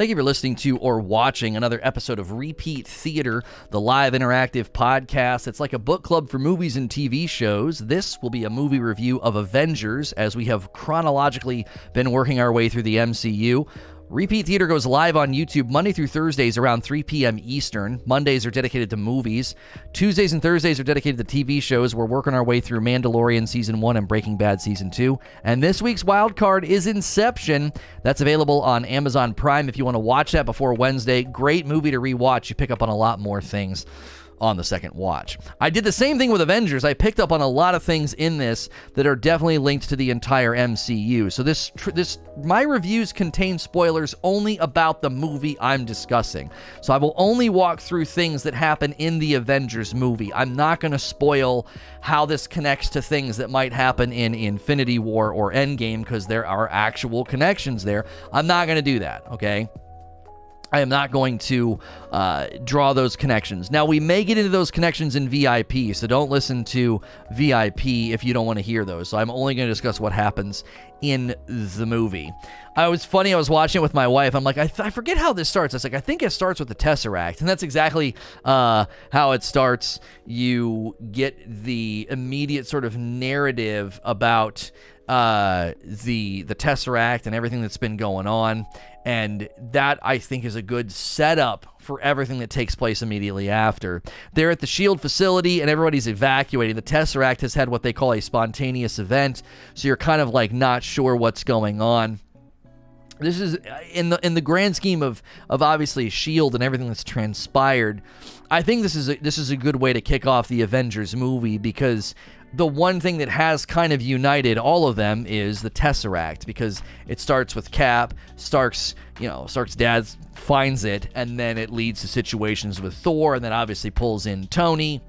Thank you for listening to or watching another episode of Repeat Theater, the live interactive podcast. It's like a book club for movies and TV shows. This will be a movie review of Avengers as we have chronologically been working our way through the MCU. Repeat Theater goes live on YouTube Monday through Thursdays around 3 p.m. Eastern. Mondays are dedicated to movies. Tuesdays and Thursdays are dedicated to TV shows. We're working our way through Mandalorian Season 1 and Breaking Bad Season 2. And this week's wild card is Inception. That's available on Amazon Prime if you want to watch that before Wednesday. Great movie to rewatch. You pick up on a lot more things on the second watch. I did the same thing with Avengers. I picked up on a lot of things in this that are definitely linked to the entire MCU. So this tr- this my reviews contain spoilers only about the movie I'm discussing. So I will only walk through things that happen in the Avengers movie. I'm not going to spoil how this connects to things that might happen in Infinity War or Endgame because there are actual connections there. I'm not going to do that, okay? I am not going to uh, draw those connections. Now, we may get into those connections in VIP, so don't listen to VIP if you don't want to hear those. So I'm only going to discuss what happens in the movie. I was funny. I was watching it with my wife. I'm like, I, th- I forget how this starts. I was like, I think it starts with the Tesseract, and that's exactly uh, how it starts. You get the immediate sort of narrative about uh, the the Tesseract and everything that's been going on, and that I think is a good setup for everything that takes place immediately after. They're at the Shield facility and everybody's evacuating. The Tesseract has had what they call a spontaneous event, so you're kind of like not sure what's going on this is in the in the grand scheme of of obviously Shield and everything that's transpired. I think this is a, this is a good way to kick off the Avengers movie because the one thing that has kind of united all of them is the Tesseract because it starts with Cap, Stark's, you know, Stark's dad finds it and then it leads to situations with Thor and then obviously pulls in Tony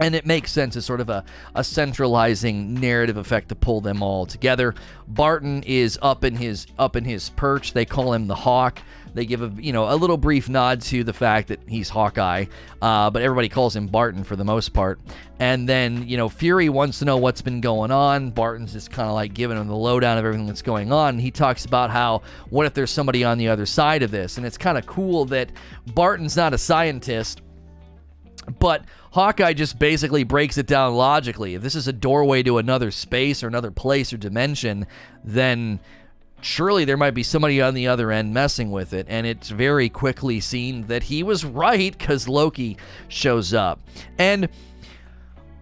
and it makes sense as sort of a, a centralizing narrative effect to pull them all together. Barton is up in his up in his perch. They call him the Hawk. They give a you know a little brief nod to the fact that he's Hawkeye, uh, but everybody calls him Barton for the most part. And then you know Fury wants to know what's been going on. Barton's just kind of like giving him the lowdown of everything that's going on. And he talks about how what if there's somebody on the other side of this, and it's kind of cool that Barton's not a scientist but Hawkeye just basically breaks it down logically. If this is a doorway to another space or another place or dimension, then surely there might be somebody on the other end messing with it. And it's very quickly seen that he was right because Loki shows up. And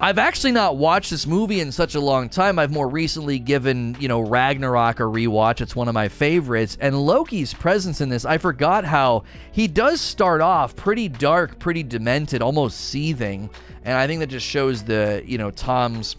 I've actually not watched this movie in such a long time. I've more recently given, you know, Ragnarok a rewatch. It's one of my favorites. And Loki's presence in this, I forgot how he does start off pretty dark, pretty demented, almost seething. And I think that just shows the, you know, Tom's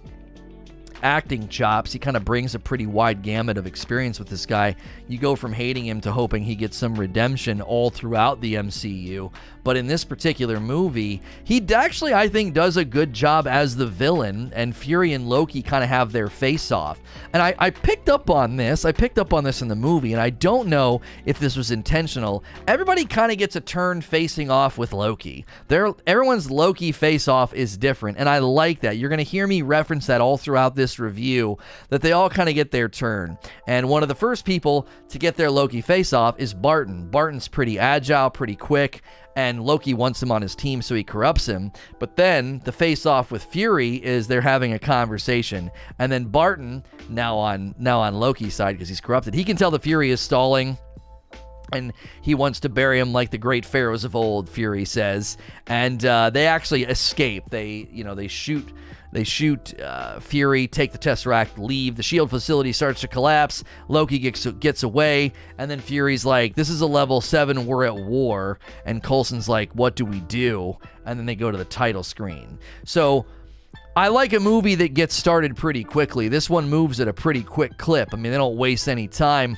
acting chops. He kind of brings a pretty wide gamut of experience with this guy. You go from hating him to hoping he gets some redemption all throughout the MCU. But in this particular movie, he actually, I think, does a good job as the villain, and Fury and Loki kind of have their face off. And I, I picked up on this. I picked up on this in the movie, and I don't know if this was intentional. Everybody kind of gets a turn facing off with Loki. There, everyone's Loki face off is different, and I like that. You're going to hear me reference that all throughout this review, that they all kind of get their turn. And one of the first people to get their Loki face off is Barton. Barton's pretty agile, pretty quick and Loki wants him on his team, so he corrupts him. But then the face off with Fury is they're having a conversation, and then Barton, now on now on Loki's side because he's corrupted, he can tell the Fury is stalling. And he wants to bury him like the great pharaohs of old. Fury says, and uh, they actually escape. They, you know, they shoot they shoot uh, Fury, take the Tesseract, leave. The shield facility starts to collapse. Loki gets, gets away, and then Fury's like, This is a level 7, we're at war. And Coulson's like, What do we do? And then they go to the title screen. So I like a movie that gets started pretty quickly. This one moves at a pretty quick clip. I mean, they don't waste any time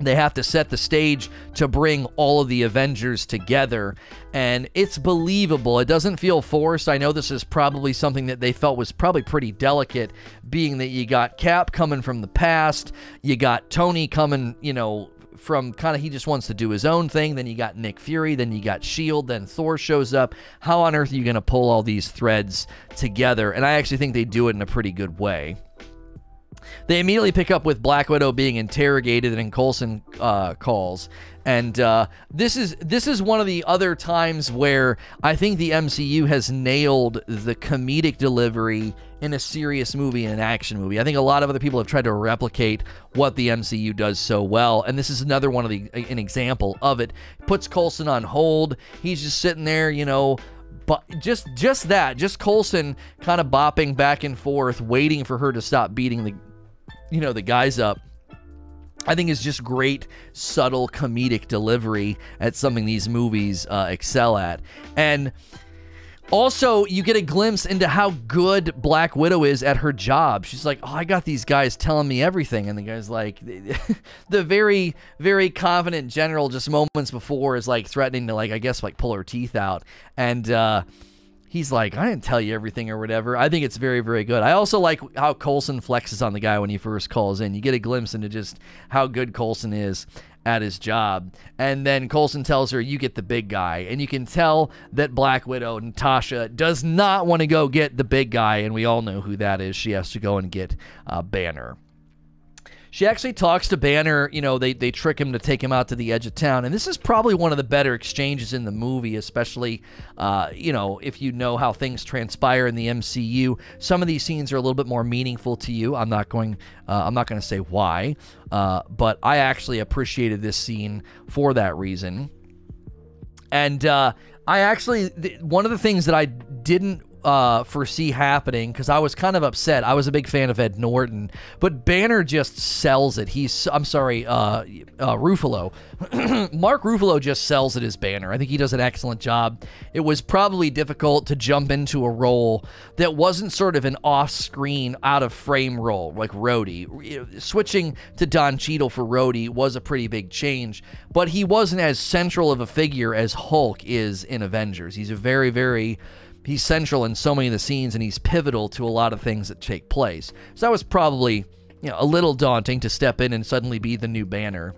they have to set the stage to bring all of the Avengers together. And it's believable. It doesn't feel forced. I know this is probably something that they felt was probably pretty delicate, being that you got Cap coming from the past, you got Tony coming, you know, from kind of he just wants to do his own thing. Then you got Nick Fury, then you got Shield, then Thor shows up. How on earth are you going to pull all these threads together? And I actually think they do it in a pretty good way. They immediately pick up with Black Widow being interrogated and Coulson uh, calls. And uh, this is this is one of the other times where I think the MCU has nailed the comedic delivery in a serious movie and an action movie. I think a lot of other people have tried to replicate what the MCU does so well, and this is another one of the an example of it. Puts Coulson on hold. He's just sitting there, you know, but just just that, just Coulson kind of bopping back and forth, waiting for her to stop beating the, you know, the guys up. I think is just great, subtle comedic delivery at something these movies uh, excel at, and also, you get a glimpse into how good Black Widow is at her job. She's like, "Oh, I got these guys telling me everything," and the guy's like, the very, very confident general just moments before is like threatening to like, I guess, like pull her teeth out, and uh, he's like, "I didn't tell you everything or whatever." I think it's very, very good. I also like how Coulson flexes on the guy when he first calls in. You get a glimpse into just how good Coulson is at his job. And then Coulson tells her, You get the big guy. And you can tell that Black Widow, Natasha, does not want to go get the big guy. And we all know who that is. She has to go and get uh, Banner. She actually talks to Banner. You know, they, they trick him to take him out to the edge of town. And this is probably one of the better exchanges in the movie, especially, uh, you know, if you know how things transpire in the MCU. Some of these scenes are a little bit more meaningful to you. I'm not going, uh, I'm not going to say why, uh, but I actually appreciated this scene for that reason. And uh, I actually, th- one of the things that I didn't uh, foresee happening because I was kind of upset. I was a big fan of Ed Norton, but Banner just sells it. He's I'm sorry, uh, uh, Ruffalo. Mark Ruffalo just sells it as Banner. I think he does an excellent job. It was probably difficult to jump into a role that wasn't sort of an off-screen, out-of-frame role like Rhodey. Switching to Don Cheadle for Rhodey was a pretty big change, but he wasn't as central of a figure as Hulk is in Avengers. He's a very, very he's central in so many of the scenes and he's pivotal to a lot of things that take place. So that was probably you know a little daunting to step in and suddenly be the new banner.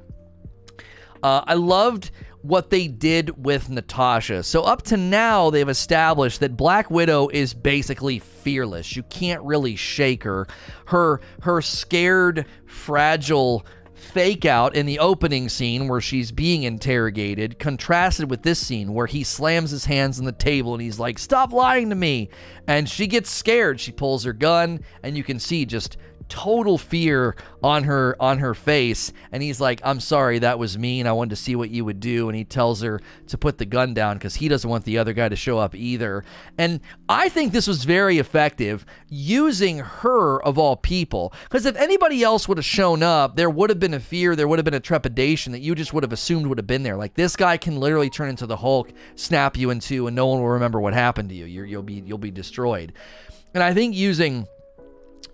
Uh, I loved what they did with Natasha. So up to now, they've established that Black Widow is basically fearless. You can't really shake her. Her her scared, fragile fake out in the opening scene where she's being interrogated, contrasted with this scene where he slams his hands on the table and he's like, Stop lying to me. And she gets scared. She pulls her gun, and you can see just total fear on her on her face. And he's like i'm sorry that was mean. I wanted to see what you would do. And he tells her to put the gun down because he doesn't want the other guy to show up either. And i think this was very effective using her of all people. Because if anybody else would have shown up there would have been a fear there would have been a trepidation that you just would have assumed would have been there. Like this guy can literally turn into the hulk snap you in two and no one will remember what happened to you. You're, you'll be you'll be destroyed. And i think using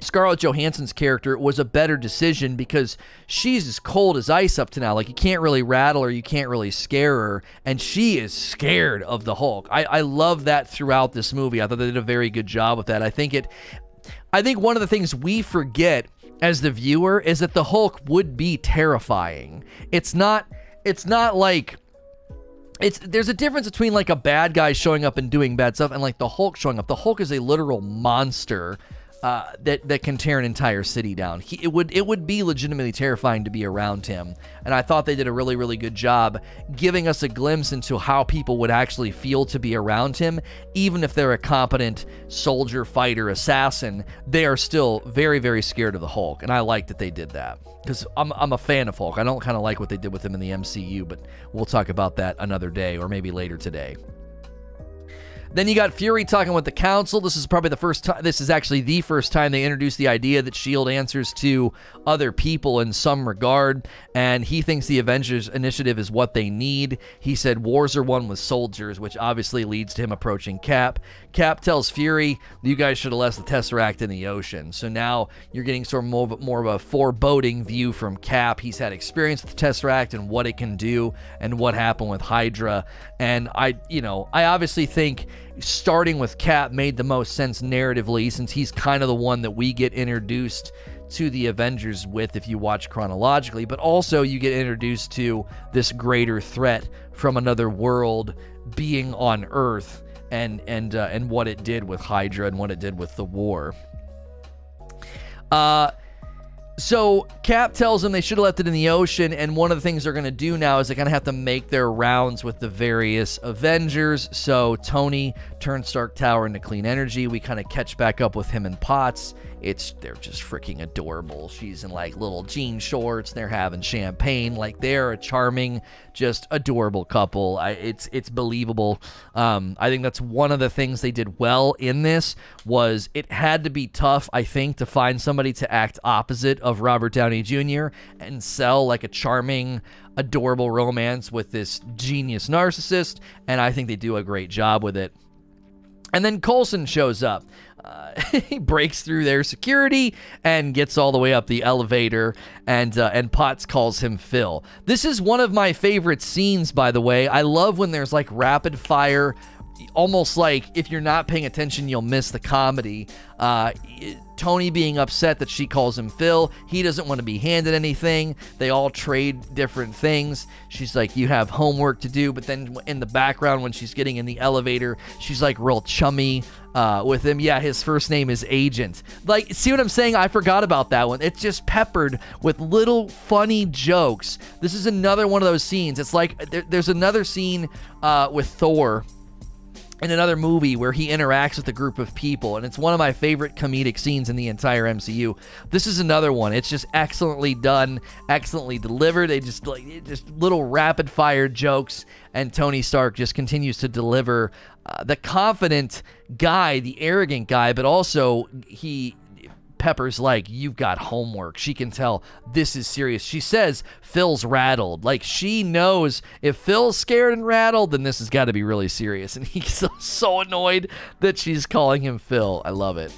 Scarlett Johansson's character was a better decision because she's as cold as ice up to now. Like you can't really rattle her, you can't really scare her, and she is scared of the Hulk. I, I love that throughout this movie. I thought they did a very good job with that. I think it I think one of the things we forget as the viewer is that the Hulk would be terrifying. It's not it's not like it's there's a difference between like a bad guy showing up and doing bad stuff and like the Hulk showing up. The Hulk is a literal monster uh, that that can tear an entire city down. He, it would it would be legitimately terrifying to be around him, and I thought they did a really really good job giving us a glimpse into how people would actually feel to be around him, even if they're a competent soldier, fighter, assassin. They are still very very scared of the Hulk, and I like that they did that because I'm I'm a fan of Hulk. I don't kind of like what they did with him in the MCU, but we'll talk about that another day or maybe later today. Then you got Fury talking with the Council. This is probably the first time, this is actually the first time they introduced the idea that S.H.I.E.L.D. answers to other people in some regard, and he thinks the Avengers Initiative is what they need. He said wars are won with soldiers, which obviously leads to him approaching Cap. Cap tells Fury, you guys should have left the Tesseract in the ocean. So now you're getting sort of more of, a foreboding view from Cap. He's had experience with the Tesseract and what it can do and what happened with Hydra. And I, you know, I obviously think starting with Cap made the most sense narratively since he's kind of the one that we get introduced to the Avengers with if you watch chronologically, but also you get introduced to this greater threat from another world being on Earth and and uh, and what it did with Hydra and what it did with the war. Uh So Cap tells them they should have left it in the ocean, and one of the things they're going to do now is they're going to have to make their rounds with the various Avengers. So Tony turns Stark Tower into clean energy. We kind of catch back up with him and Potts. It's they're just freaking adorable. She's in like little jean shorts. They're having champagne. Like they're a charming, just adorable couple. I, it's it's believable. Um, I think that's one of the things they did well in this was it had to be tough. I think to find somebody to act opposite of Robert Downey Jr. and sell like a charming, adorable romance with this genius narcissist. And I think they do a great job with it. And then Coulson shows up. Uh, he breaks through their security and gets all the way up the elevator, and uh, and Potts calls him Phil. This is one of my favorite scenes, by the way. I love when there's like rapid fire, almost like if you're not paying attention, you'll miss the comedy. Uh, Tony being upset that she calls him Phil. He doesn't want to be handed anything. They all trade different things. She's like, You have homework to do. But then in the background, when she's getting in the elevator, she's like real chummy uh, with him. Yeah, his first name is Agent. Like, see what I'm saying? I forgot about that one. It's just peppered with little funny jokes. This is another one of those scenes. It's like there, there's another scene uh, with Thor in another movie where he interacts with a group of people and it's one of my favorite comedic scenes in the entire MCU. This is another one. It's just excellently done, excellently delivered. They just like just little rapid fire jokes and Tony Stark just continues to deliver uh, the confident guy, the arrogant guy, but also he Pepper's like, You've got homework. She can tell this is serious. She says Phil's rattled. Like, she knows if Phil's scared and rattled, then this has got to be really serious. And he's so annoyed that she's calling him Phil. I love it.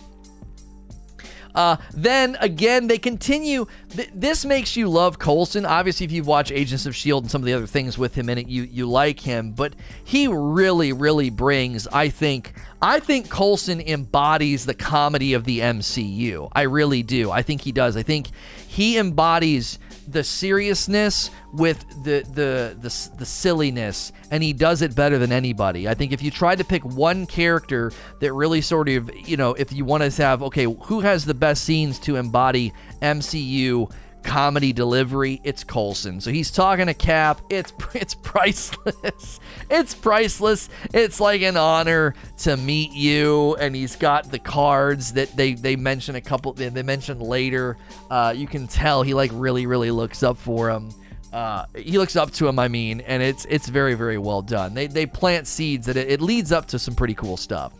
Uh, then again, they continue. Th- this makes you love Coulson. Obviously, if you've watched Agents of Shield and some of the other things with him in it, you you like him. But he really, really brings. I think. I think Coulson embodies the comedy of the MCU. I really do. I think he does. I think he embodies the seriousness with the, the the the silliness and he does it better than anybody. I think if you tried to pick one character that really sort of, you know, if you want to have okay, who has the best scenes to embody MCU comedy delivery, it's Coulson. So he's talking to Cap. It's it's priceless. It's priceless. It's like an honor to meet you. And he's got the cards that they they mention a couple. They, they mention later. Uh, you can tell he like really really looks up for him. Uh, he looks up to him. I mean, and it's it's very very well done. They they plant seeds that it, it leads up to some pretty cool stuff.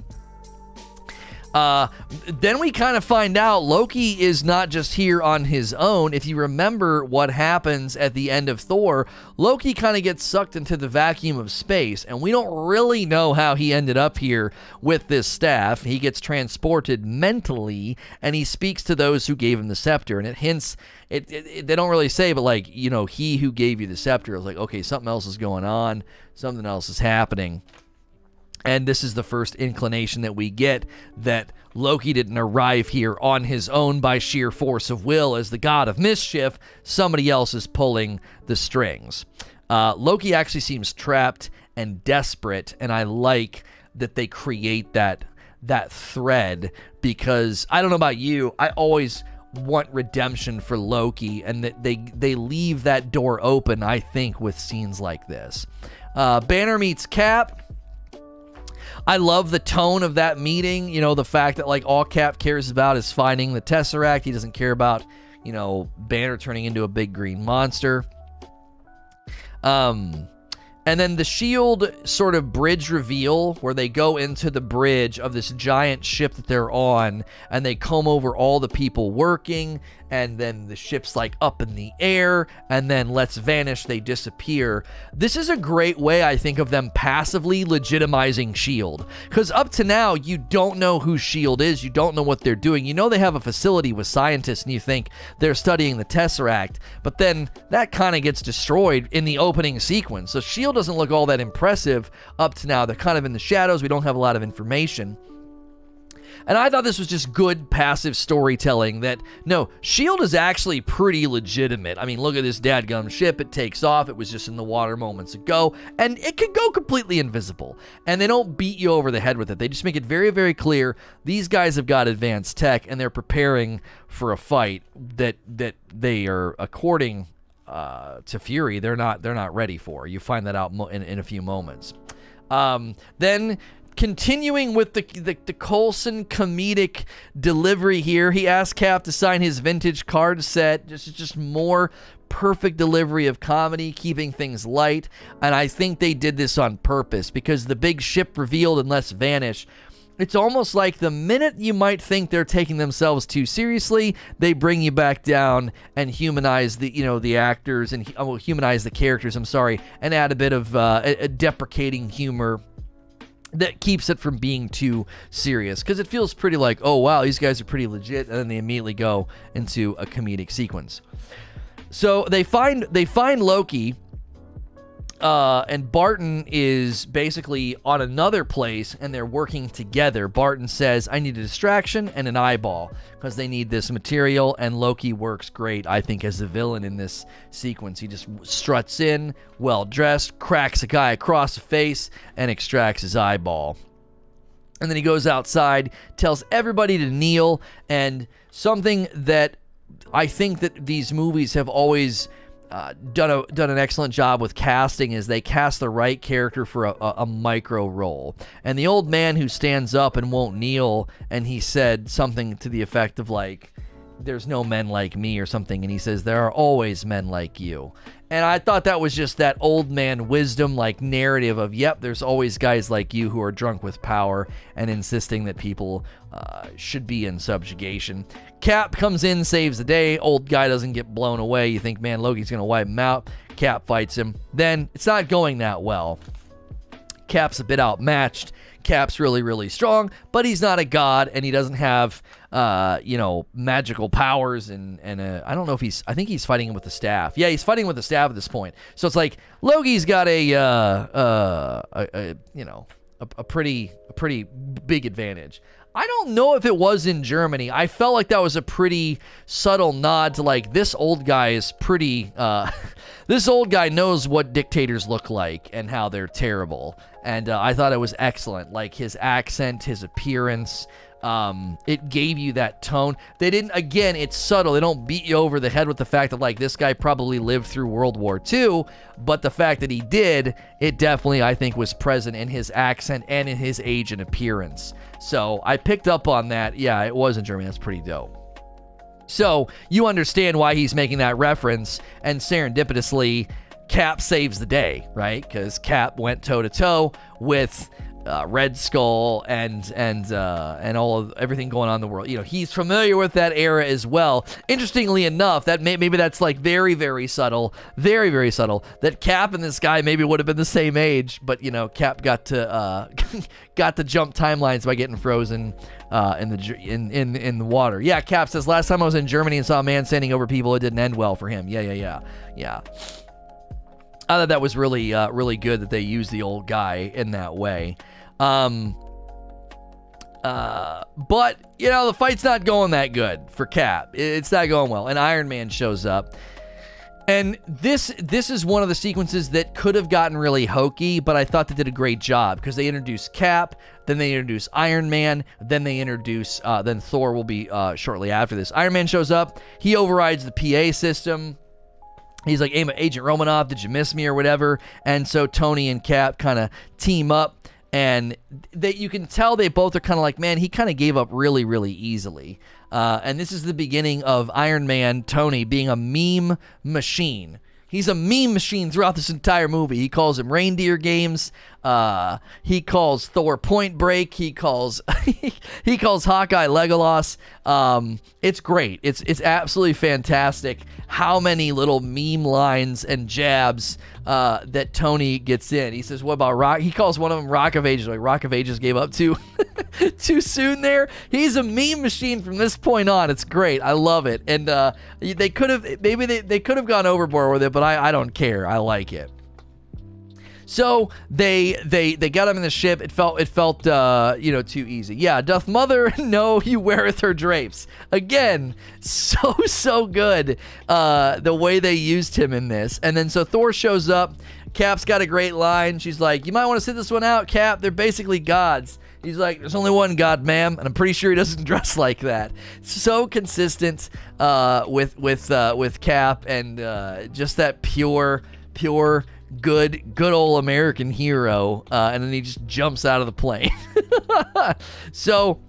Uh, then we kind of find out Loki is not just here on his own. If you remember what happens at the end of Thor, Loki kind of gets sucked into the vacuum of space, and we don't really know how he ended up here with this staff. He gets transported mentally, and he speaks to those who gave him the scepter, and it hints. It, it, it, they don't really say, but like you know, he who gave you the scepter is like, okay, something else is going on, something else is happening. And this is the first inclination that we get that Loki didn't arrive here on his own by sheer force of will as the god of mischief. Somebody else is pulling the strings. Uh, Loki actually seems trapped and desperate, and I like that they create that that thread because I don't know about you, I always want redemption for Loki, and that they they leave that door open. I think with scenes like this, uh, Banner meets Cap. I love the tone of that meeting. You know, the fact that like all Cap cares about is finding the Tesseract. He doesn't care about, you know, Banner turning into a big green monster. Um, and then the shield sort of bridge reveal where they go into the bridge of this giant ship that they're on and they comb over all the people working and then the ship's like up in the air and then let's vanish they disappear. This is a great way i think of them passively legitimizing shield because up to now you don't know who shield is you don't know what they're doing. You know they have a facility with scientists and you think they're studying the tesseract but then that kind of gets destroyed in the opening sequence. So shield doesn't look all that impressive up to now. They're kind of in the shadows. We don't have a lot of information And I thought this was just good passive storytelling that, no, S.H.I.E.L.D. is actually pretty legitimate. I mean, look at this dadgum ship. It takes off. It was just in the water moments ago. And it could go completely invisible. And they don't beat you over the head with it. They just make it very, very clear these guys have got advanced tech and they're preparing for a fight that that they are according uh, to Fury, they're not they're not ready for. You find that out in, in a few moments. Um, then continuing with the, the, the Coulson comedic delivery here, he asked Cap to sign his vintage card set. This is just more perfect delivery of comedy, keeping things light. And I think they did this on purpose because the big ship revealed and less vanish it's almost like the minute you might think they're taking themselves too seriously, they bring you back down and humanize the you know the actors and oh, humanize the characters. I'm sorry, and add a bit of uh, a deprecating humor that keeps it from being too serious because it feels pretty like oh wow these guys are pretty legit and then they immediately go into a comedic sequence. So they find they find loki uh, and Barton is basically on another place and they're working together. Barton says, I need a distraction and an eyeball because they need this material. And Loki works great, I think, as a villain in this sequence. He just struts in, well dressed, cracks a guy across the face, and extracts his eyeball. And then he goes outside, tells everybody to kneel, and something that I think that these movies have always uh, done a done an excellent job with casting is they cast the right character for a, a, a, micro role. And the old man who stands up and won't kneel, and he said something to the effect of like, "There's no men like me" or something, and he says, "There are always men like you." And I thought that was just that old man wisdom like narrative of, yep, there's always guys like you who are drunk with power and insisting that people uh, should be in subjugation. Cap comes in, saves the day. Old guy doesn't get blown away. You think, man, Loki's going to wipe him out. Cap fights him. Then it's not going that well. Cap's a bit outmatched. Cap's really, really strong, but he's not a god, and he doesn't have, uh, you know, magical powers. And and uh, I don't know if he's. I think he's fighting him with the staff. Yeah, he's fighting with the staff at this point. So it's like Loki's got a, uh, uh, a, a you know, a, a pretty, a pretty big advantage. I don't know if it was in Germany. I felt like that was a pretty subtle nod to like this old guy is pretty. Uh, this old guy knows what dictators look like and how they're terrible. And uh, I thought it was excellent. Like his accent, his appearance. Um, it gave you that tone. They didn't, again, it's subtle. They don't beat you over the head with the fact that, like, this guy probably lived through World War II, but the fact that he did, it definitely, I think, was present in his accent and in his age and appearance. So I picked up on that. Yeah, it was in Germany. That's pretty dope. So you understand why he's making that reference, and serendipitously, Cap saves the day, right? Because Cap went toe to toe with uh, Red Skull and and uh, and all of everything going on in the world. You know, he's familiar with that era as well. Interestingly enough, that may, maybe that's like very very subtle, very very subtle. That Cap and this guy maybe would have been the same age, but you know, Cap got to uh, got to jump timelines by getting frozen uh, in the in, in in the water. Yeah, Cap says last time I was in Germany and saw a man standing over people, it didn't end well for him. Yeah, yeah, yeah, yeah. I thought that was really, uh, really good that they used the old guy in that way. Um, uh, but you know the fight's not going that good for Cap. It's not going well, and Iron Man shows up. And this this is one of the sequences that could have gotten really hokey, but I thought they did a great job because they introduce Cap, then they introduce Iron Man, then they introduce uh, then Thor will be uh, shortly after this. Iron Man shows up, he overrides the PA system. He's like, hey, Agent Romanoff, did you miss me or whatever? And so Tony and Cap kind of team up and that you can tell they both are kind of like, man, he kind of gave up really, really easily. Uh, and this is the beginning of Iron Man Tony being a meme machine. He's a meme machine throughout this entire movie. He calls him reindeer games. Uh, he calls Thor Point Break. He calls he calls Hawkeye Legolas. Um, it's great. It's it's absolutely fantastic. How many little meme lines and jabs uh, that Tony gets in? He says, "What about Rock?" He calls one of them Rock of Ages. Like Rock of Ages gave up too too soon. There, he's a meme machine from this point on. It's great. I love it. And uh, they could have maybe they, they could have gone overboard with it, but I I don't care. I like it. So they they they got him in the ship. It felt it felt uh, you know too easy. Yeah, doth mother know you weareth her drapes again? So so good. Uh, the way they used him in this, and then so Thor shows up. Cap's got a great line. She's like, "You might want to sit this one out, Cap. They're basically gods." He's like, "There's only one God, ma'am," and I'm pretty sure he doesn't dress like that. So consistent uh, with with uh, with Cap and uh, just that pure, pure, good, good old American hero. Uh, and then he just jumps out of the plane. so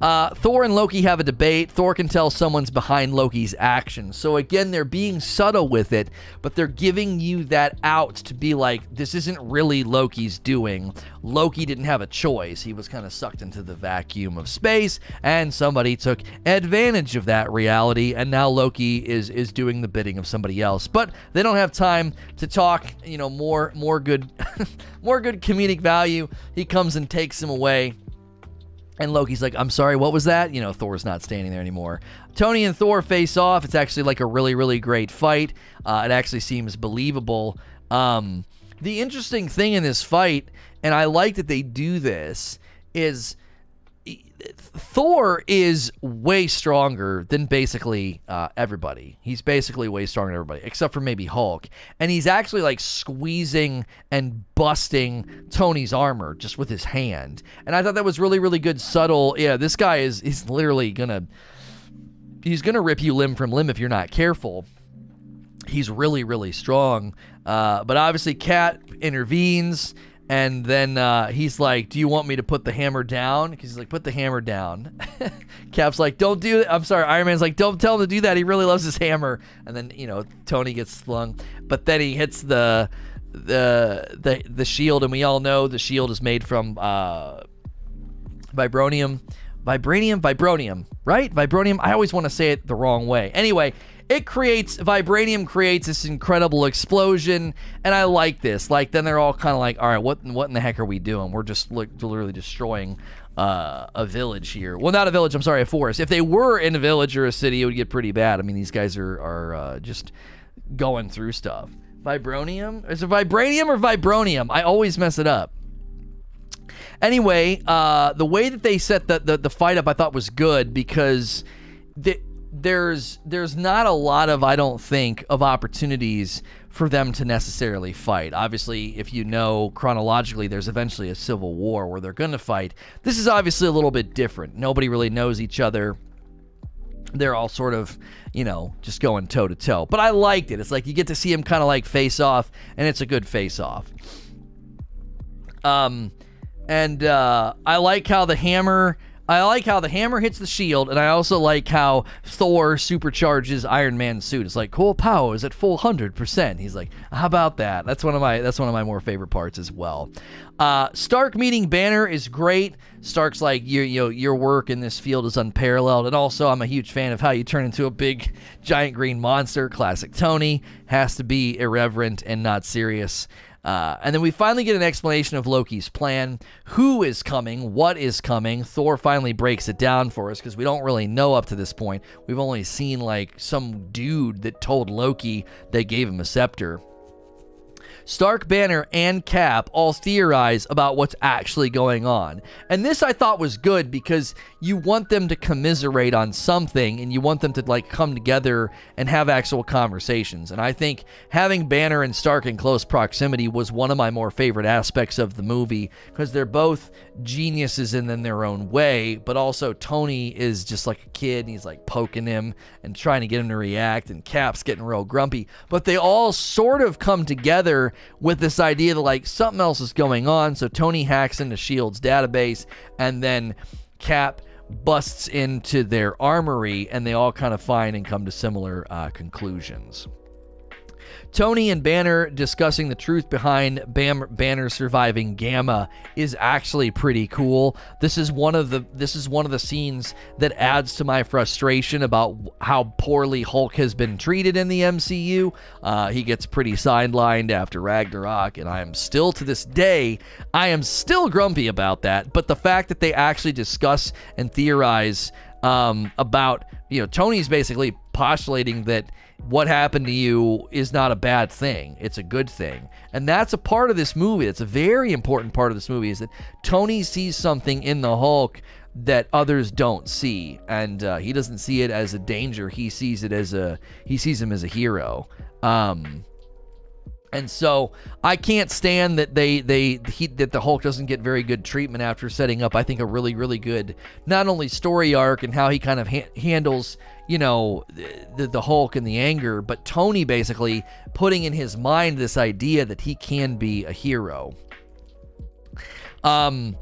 uh, Thor and Loki have a debate. Thor can tell someone's behind Loki's actions. So again, they're being subtle with it, but they're giving you that out to be like, this isn't really Loki's doing. Loki didn't have a choice. He was kind of sucked into the vacuum of space, and somebody took advantage of that reality, and now Loki is is doing the bidding of somebody else. But they don't have time to talk. You know, more more good, more good comedic value. He comes and takes him away. And Loki's like, I'm sorry, what was that? You know, Thor's not standing there anymore. Tony and Thor face off. It's actually like a really, really great fight. Uh, it actually seems believable. Um, the interesting thing in this fight, and I like that they do this, is Thor is way stronger than basically uh, everybody. He's basically way stronger than everybody, except for maybe Hulk. And he's actually like squeezing and busting Tony's armor just with his hand. And I thought that was really, really good, subtle. Yeah, this guy is he's literally gonna he's gonna rip you limb from limb if you're not careful. He's really, really strong. Uh, but obviously, Cap intervenes and then uh, he's like, "Do you want me to put the hammer down?" Because he's like, "Put the hammer down." Cap's like, "Don't do it." I'm sorry. Iron Man's like, "Don't tell him to do that. He really loves his hammer." And then you know Tony gets slung, but then he hits the the the the shield, and we all know the shield is made from uh, vibranium, vibranium, vibranium, right? Vibranium. I always want to say it the wrong way. Anyway, it creates vibranium creates this incredible explosion and i like this. Like then they're all kind of like all right what what in the heck are we doing? We're just like, literally destroying uh, a village here. Well not a village i'm sorry a forest. If they were in a village or a city it would get pretty bad. I mean these guys are are uh, just going through stuff. Vibranium? Is it vibranium or vibronium? I always mess it up. Anyway uh, the way that they set the, the, the fight up i thought was good because the, there's there's not a lot of I don't think of opportunities for them to necessarily fight. Obviously, if you know chronologically, there's eventually a civil war where they're going to fight. This is obviously a little bit different. Nobody really knows each other. They're all sort of, you know, just going toe to toe. But I liked it. It's like you get to see them kind of like face off, and it's a good face off. Um, and uh, I like how the hammer I like how the hammer hits the shield, and I also like how Thor supercharges Iron Man's suit. It's like cool power is at full hundred percent. He's like, how about that? That's one of my that's one of my more favorite parts as well. Uh, Stark meeting Banner is great. Stark's like your you know, your work in this field is unparalleled, and also I'm a huge fan of how you turn into a big giant green monster. Classic Tony has to be irreverent and not serious. Uh, and then we finally get an explanation of Loki's plan. Who is coming? What is coming? Thor finally breaks it down for us because we don't really know up to this point. We've only seen like some dude that told Loki they gave him a scepter. Stark, Banner, and Cap all theorize about what's actually going on. And this I thought was good because you want them to commiserate on something and you want them to like come together and have actual conversations. And I think having Banner and Stark in close proximity was one of my more favorite aspects of the movie because they're both geniuses in, in their own way, but also Tony is just like a kid and he's like poking him and trying to get him to react and Cap's getting real grumpy. But they all sort of come together with this idea that like something else is going on. So Tony hacks into Shield's database, and then Cap busts into their armory, and they all kind of find and come to similar uh, conclusions. Tony and Banner discussing the truth behind Bam- Banner surviving Gamma is actually pretty cool. This is one of the this is one of the scenes that adds to my frustration about how poorly Hulk has been treated in the MCU. Uh, he gets pretty sidelined after Ragnarok, and I am still to this day I am still grumpy about that. But the fact that they actually discuss and theorize um, about you know Tony's basically postulating that what happened to you is not a bad thing. It's a good thing. And that's a part of this movie. It's a very important part of this movie is that Tony sees something in the Hulk that others don't see and uh, he doesn't see it as a danger he sees it as a he sees him as a hero um and so I can't stand that they they he, that the Hulk doesn't get very good treatment after setting up I think a really really good not only story arc and how he kind of ha- handles you know the, the Hulk and the anger but Tony basically putting in his mind this idea that he can be a hero. Um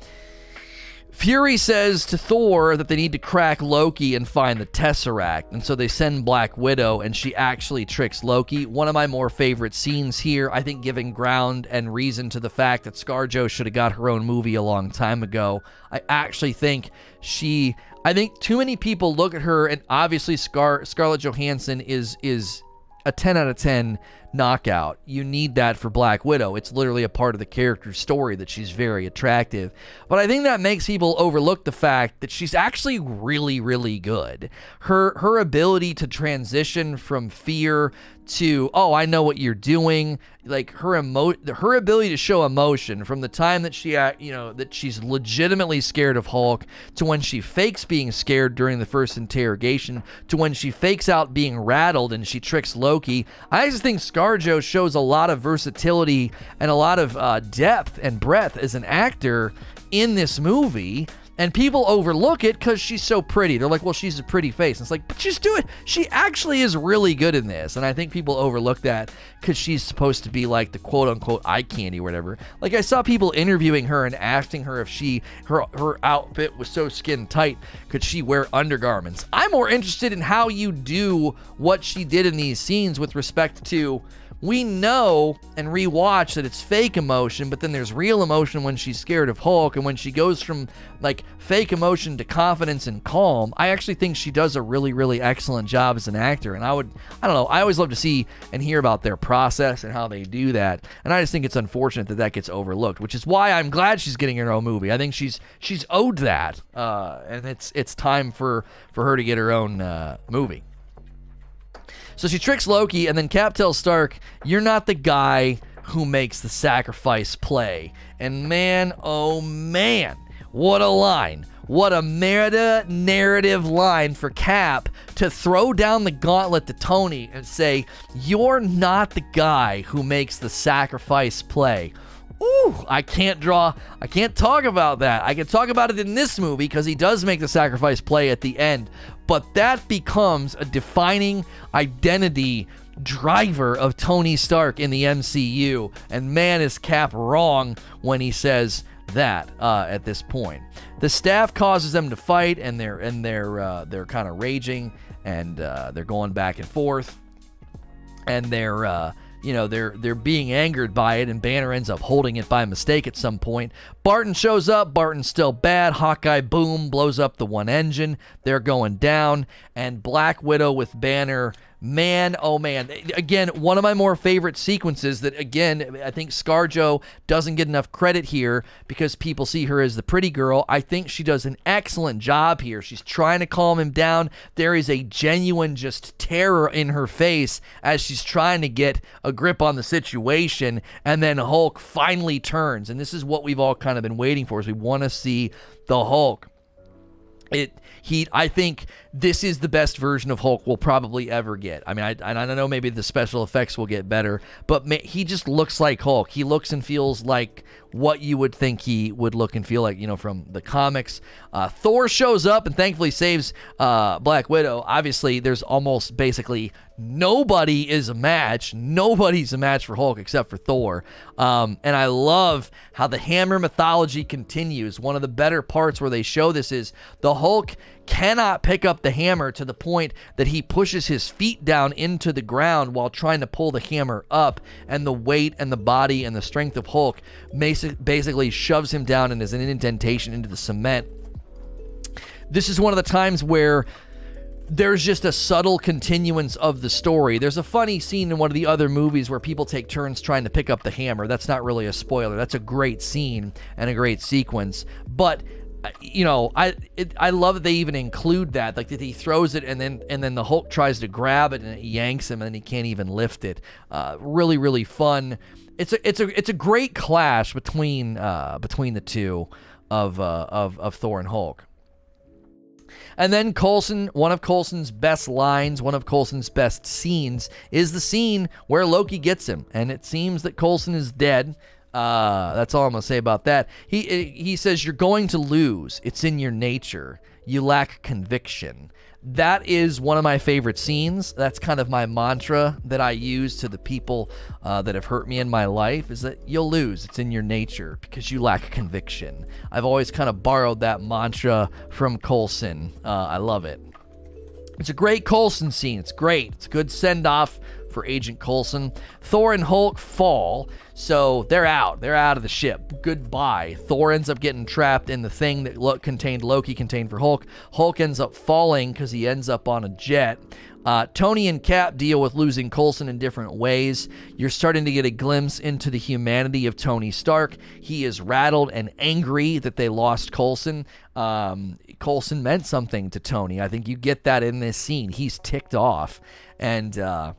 Fury says to Thor that they need to crack Loki and find the Tesseract. And so they send Black Widow, and she actually tricks Loki. One of my more favorite scenes here, I think, giving ground and reason to the fact that Scarjo should have got her own movie a long time ago. I actually think she. I think too many people look at her, and obviously Scar Scarlett Johansson is is a 10 out of 10 knockout. You need that for Black Widow. It's literally a part of the character's story that she's very attractive. But I think that makes people overlook the fact that she's actually really really good. Her her ability to transition from fear to oh I know what you're doing like her emo her ability to show emotion from the time that she uh, you know that she's legitimately scared of Hulk to when she fakes being scared during the first interrogation to when she fakes out being rattled and she tricks Loki I just think ScarJo shows a lot of versatility and a lot of uh, depth and breadth as an actor in this movie and people overlook it because she's so pretty. They're like, well, she's a pretty face. And it's like, but she's doing, she actually is really good in this. And I think people overlook that because she's supposed to be like the quote unquote eye candy or whatever. Like I saw people interviewing her and asking her if she, her, her outfit was so skin tight, could she wear undergarments? I'm more interested in how you do what she did in these scenes with respect to we know and rewatch that it's fake emotion, but then there's real emotion when she's scared of Hulk, and when she goes from like fake emotion to confidence and calm. I actually think she does a really, really excellent job as an actor, and I would, I don't know, I always love to see and hear about their process and how they do that, and I just think it's unfortunate that that gets overlooked, which is why I'm glad she's getting her own movie. I think she's she's owed that, uh, and it's it's time for for her to get her own uh, movie. So she tricks Loki, and then Cap tells Stark, You're not the guy who makes the sacrifice play. And man, oh man, what a line. What a meta narrative line for Cap to throw down the gauntlet to Tony and say, You're not the guy who makes the sacrifice play. Ooh, I can't draw, I can't talk about that. I can talk about it in this movie because he does make the sacrifice play at the end, but that becomes a defining identity driver of Tony Stark in the MCU. And man, is Cap wrong when he says that uh, at this point. The staff causes them to fight, and they're and they're uh, they're kind of raging, and uh, they're going back and forth, and they're uh, you know they're they're being angered by it and banner ends up holding it by mistake at some point. Barton shows up. Barton's still bad. Hawkeye boom blows up the one engine. They're going down. And black widow with banner man, oh man. Again, one of my more favorite sequences that, again, I think Scarjo doesn't get enough credit here because people see her as the pretty girl. I think she does an excellent job here. She's trying to calm him down. There is a genuine just terror in her face as she's trying to get a grip on the situation. And then Hulk finally turns. And this is what we've all kind of been waiting for is we want to see the Hulk. It he I think this is the best version of Hulk we'll probably ever get. I mean, I, I don't know, maybe the special effects will get better, but he just looks like Hulk. He looks and feels like what you would think he would look and feel like, you know, from the comics. Uh, Thor shows up and thankfully saves uh, Black Widow. Obviously, there's almost basically nobody is a match. Nobody's a match for Hulk except for Thor. Um, and I love how the Hammer mythology continues. One of the better parts where they show this is the Hulk cannot pick up the hammer to the point that he pushes his feet down into the ground while trying to pull the hammer up, and the weight and the body and the strength of Hulk basically shoves him down and is an indentation into the cement. This is one of the times where there's just a subtle continuance of the story. There's a funny scene in one of the other movies where people take turns trying to pick up the hammer. That's not really a spoiler. That's a great scene and a great sequence. But you know, I it, I love that they even include that, like that he throws it and then and then the Hulk tries to grab it and it yanks him and he can't even lift it. Uh, really, really fun. It's a it's a it's a great clash between uh, between the two of uh, of of Thor and Hulk. And then Coulson, one of Coulson's best lines, one of Coulson's best scenes, is the scene where Loki gets him, and it seems that Coulson is dead. Uh, that's all I'm gonna say about that. He he says you're going to lose. It's in your nature. You lack conviction. That is one of my favorite scenes. That's kind of my mantra that I use to the people uh, that have hurt me in my life. Is that you'll lose. It's in your nature because you lack conviction. I've always kind of borrowed that mantra from Coulson. Uh, I love it. It's a great Coulson scene. It's great. It's a good send off for Agent Coulson. Thor and Hulk fall, so they're out. They're out of the ship. Goodbye. Thor ends up getting trapped in the thing that lo- contained Loki contained for Hulk. Hulk ends up falling because he ends up on a jet. Uh, Tony and Cap deal with losing Coulson in different ways. You're starting to get a glimpse into the humanity of Tony Stark. He is rattled and angry that they lost Coulson. Um, Coulson meant something to Tony. I think you get that in this scene. He's ticked off. And, uh,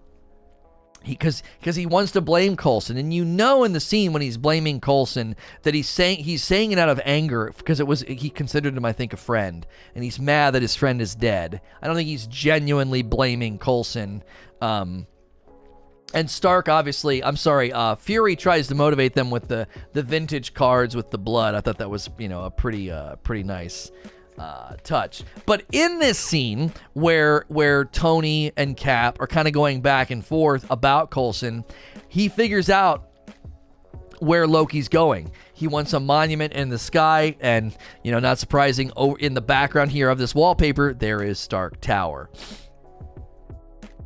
because because he wants to blame Coulson, and you know in the scene when he's blaming Coulson that he's saying he's saying it out of anger because it was he considered him I think a friend, and he's mad that his friend is dead. I don't think he's genuinely blaming Coulson. Um, and Stark, obviously, I'm sorry. Uh, Fury tries to motivate them with the the vintage cards with the blood. I thought that was you know a pretty uh, pretty nice uh, touch. But in this scene where where Tony and Cap are kind of going back and forth about Coulson, he figures out where Loki's going. He wants a monument in the sky, and you know, not surprising, in the background here of this wallpaper, there is Stark Tower.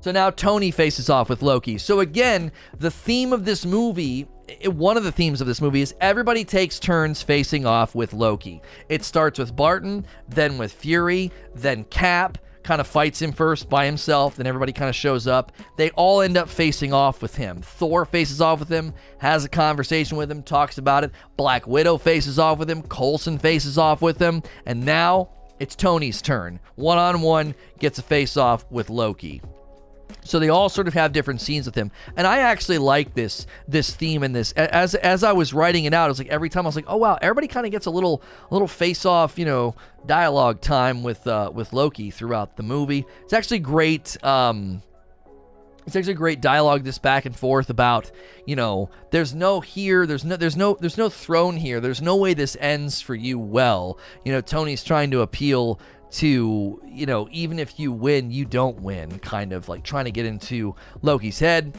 So now Tony faces off with Loki. So again, the theme of this movie one of the themes of this movie is everybody takes turns facing off with Loki. It starts with Barton, then with Fury, then Cap kind of fights him first by himself, then everybody kind of shows up. They all end up facing off with him. Thor faces off with him, has a conversation with him, talks about it. Black Widow faces off with him, Coulson faces off with him, and now it's Tony's turn. One on one, gets a face off with Loki. So they all sort of have different scenes with him, and I actually like this this theme and this. As as I was writing it out, I was like every time I was like, oh wow, everybody kind of gets a little little face off, you know, dialogue time with uh, with Loki throughout the movie. It's actually great. Um, it's actually great dialogue this back and forth about you know there's no here there's no there's no there's no throne here there's no way this ends for you well you know tony's trying to appeal to, you know, even if you win, you don't win, kind of like trying to get into Loki's head.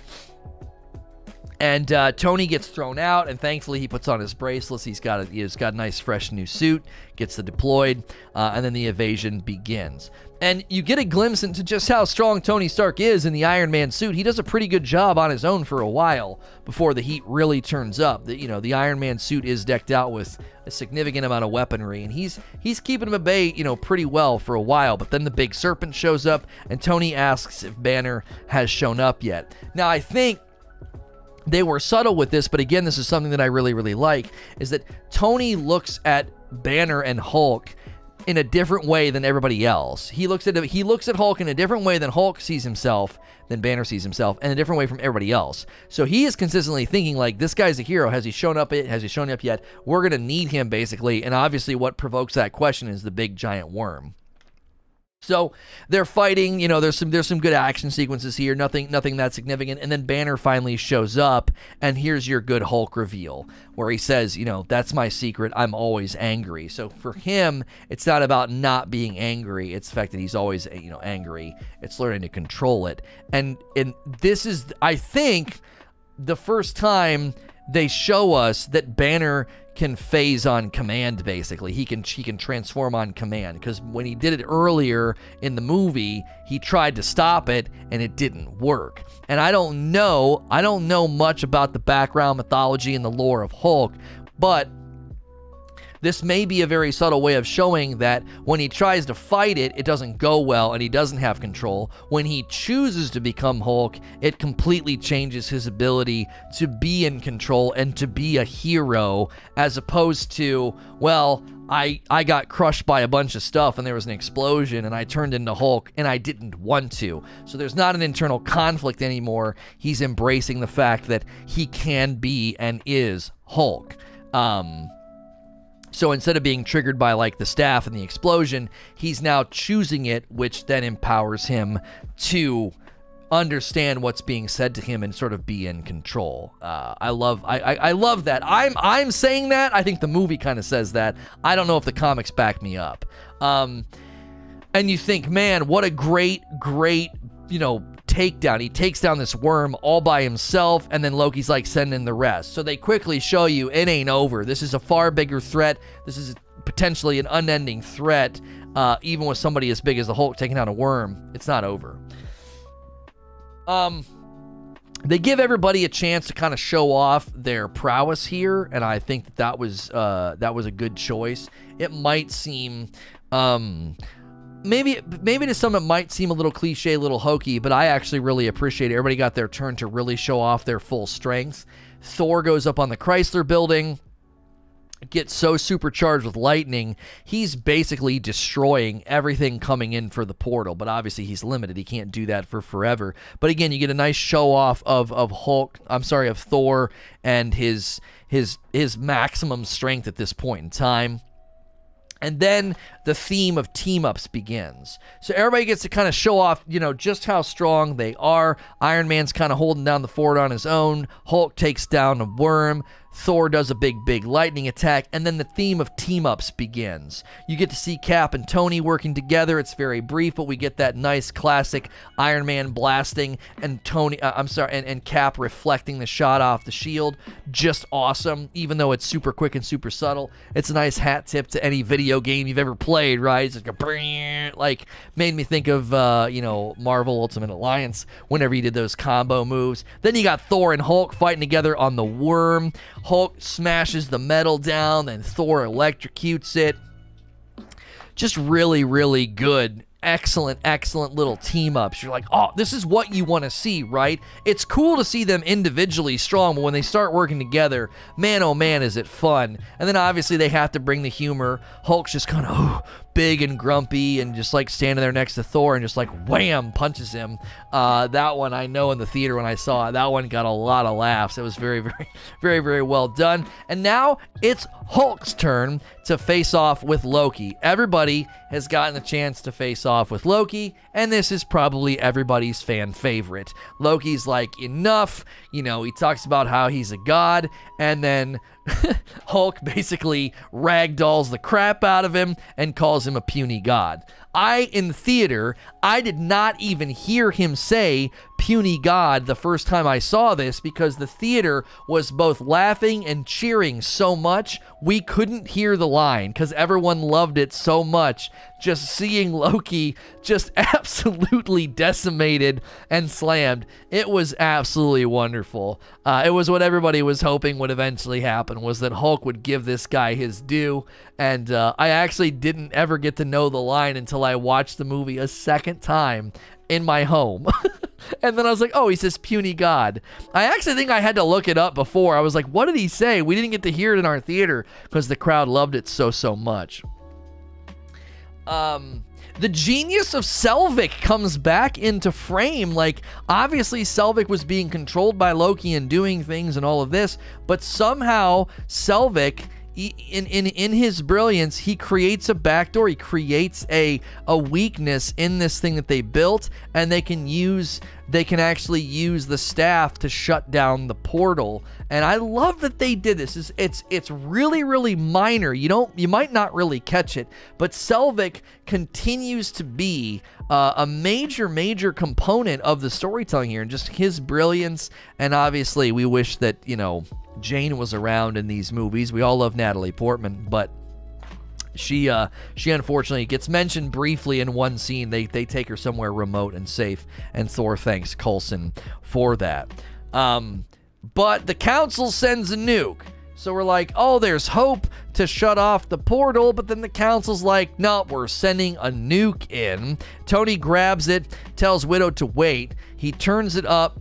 And uh, Tony gets thrown out, and thankfully he puts on his bracelets. He's got a, he's got a nice fresh new suit, gets the deployed, uh, and then the evasion begins. And you get a glimpse into just how strong Tony Stark is in the Iron Man suit. He does a pretty good job on his own for a while before the heat really turns up. The, you know, the Iron Man suit is decked out with a significant amount of weaponry, and he's he's keeping him at bay, you know, pretty well for a while. But then the big serpent shows up, and Tony asks if Banner has shown up yet. Now I think they were subtle with this, but again, this is something that I really, really like is that Tony looks at Banner and Hulk in a different way than everybody else. He looks at he looks at Hulk in a different way than Hulk sees himself, than Banner sees himself, and a different way from everybody else. So he is consistently thinking like this guy's a hero. Has he shown up? It Has he shown up yet? We're gonna need him basically. And obviously, what provokes that question is the big giant worm. So they're fighting, you know, there's some there's some good action sequences here, nothing nothing that significant. And then Banner finally shows up and here's your good Hulk reveal where he says, you know, that's my secret. I'm always angry. So for him, it's not about not being angry, it's the fact that he's always, you know, angry. It's learning to control it. And and this is I think the first time they show us that Banner can phase on command basically. He can he can transform on command. Because when he did it earlier in the movie he tried to stop it and it didn't work. And i don't know i don't know much about the background mythology and the lore of hulk but this may be a very subtle way of showing that when he tries to fight it, it doesn't go well and he doesn't have control. When he chooses to become Hulk, it completely changes his ability to be in control and to be a hero as opposed to, well, I I got crushed by a bunch of stuff and there was an explosion and I turned into Hulk and I didn't want to. So there's not an internal conflict anymore. He's embracing the fact that he can be and is Hulk. Um so instead of being triggered by like the staff and the explosion, he's now choosing it, which then empowers him to understand what's being said to him and sort of be in control. Uh, I love I, I, I love that. I'm I'm saying that. I think the movie kind of says that. I don't know if the comics back me up. Um, and you think, man, what a great great you know takedown. He takes down this worm all by himself, and then Loki's like sending the rest. So they quickly show you it ain't over. This is a far bigger threat. This is potentially an unending threat. Uh, even with somebody as big as the Hulk taking out a worm, it's not over. Um, they give everybody a chance to kind of show off their prowess here, and I think that, that was uh, that was a good choice. It might seem, um, maybe maybe to some it might seem a little cliche, a little hokey, but I actually really appreciate it. Everybody got their turn to really show off their full strength. Thor goes up on the Chrysler Building gets so supercharged with lightning, he's basically destroying everything coming in for the portal. But obviously, he's limited; he can't do that for forever. But again, you get a nice show off of of Hulk. I'm sorry, of Thor and his his his maximum strength at this point in time. And then the theme of team ups begins. So everybody gets to kind of show off, you know, just how strong they are. Iron Man's kind of holding down the fort on his own. Hulk takes down a worm. Thor does a big, big lightning attack, and then the theme of team ups begins. You get to see Cap and Tony working together. It's very brief, but we get that nice classic Iron Man blasting and Tony, uh, I'm sorry, and, and Cap reflecting the shot off the shield. Just awesome, even though it's super quick and super subtle. It's a nice hat tip to any video game you've ever played, right? It's like a like made me think of uh, you know Marvel Ultimate Alliance whenever you did those combo moves. Then you got Thor and Hulk fighting together on the worm. Hulk smashes the metal down, then Thor electrocutes it. Just really, really good excellent, excellent little team ups. You're like, oh, this is what you want to see, right? It's cool to see them individually strong, but when they start working together, man, oh man, is it fun. And then obviously they have to bring the humor. Hulk's just kind of oh, big and grumpy and just like standing there next to Thor and just like wham, punches him. Uh, that one I know in the theater when I saw it, that one got a lot of laughs. It was very, very, very, very well done. And now it's Hulk's turn to face off with Loki. Everybody has gotten a chance to face off with Loki, and this is probably everybody's fan favorite. Loki's like, enough. You know, he talks about how he's a god, and then Hulk basically ragdolls the crap out of him and calls him a puny god. I, in theater, I did not even hear him say puny god the first time I saw this because the theater was both laughing and cheering so much we couldn't hear the line because everyone loved it so much. Just seeing Loki just absolutely decimated and slammed. It was absolutely wonderful. Uh, it was what everybody was hoping would eventually happen was that Hulk would give this guy his due. And uh, I actually didn't ever get to know the line until I watched the movie a second time in my home. and then I was like, oh, he says puny God. I actually think I had to look it up before. I was like, what did he say? We didn't get to hear it in our theater because the crowd loved it so, so much. Um, the genius of Selvig comes back into frame. Like, obviously, Selvig was being controlled by Loki and doing things and all of this, but somehow Selvig in in in his brilliance, he creates a backdoor. He creates a a weakness in this thing that they built, and they can use they can actually use the staff to shut down the portal. And I love that they did this. It's it's, it's really really minor. You don't you might not really catch it, but Selvig continues to be uh, a major major component of the storytelling here, and just his brilliance. And obviously, we wish that you know Jane was around in these movies. We all love Natalie Portman, but she uh she unfortunately gets mentioned briefly in one scene. They they take her somewhere remote and safe, and Thor thanks Coulson for that. Um, but the council sends a nuke So we're like, oh, there's hope to shut off the portal, but then the council's like, no, we're sending a nuke in. Tony grabs it, tells Widow to wait. He turns it up,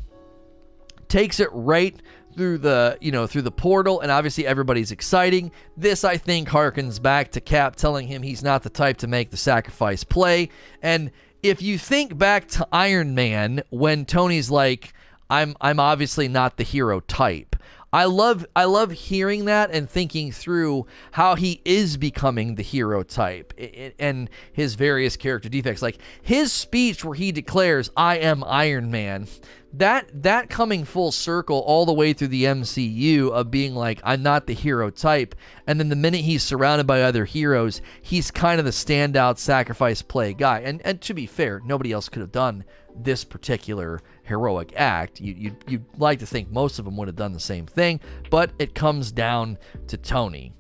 takes it right through the you know through the portal and obviously everybody's exciting this i think harkens back to cap telling him he's not the type to make the sacrifice play and if you think back to iron man when tony's like i'm i'm obviously not the hero type I love I love hearing that and thinking through how he is becoming the hero type and his various character defects. Like his speech where he declares, "I am Iron Man." That that coming full circle all the way through the MCU of being like, "I'm not the hero type," and then the minute he's surrounded by other heroes, he's kind of the standout sacrifice play guy. And and to be fair, nobody else could have done this particular heroic act. You, you, you'd like to think most of them would have done the same thing, but it comes down to Tony.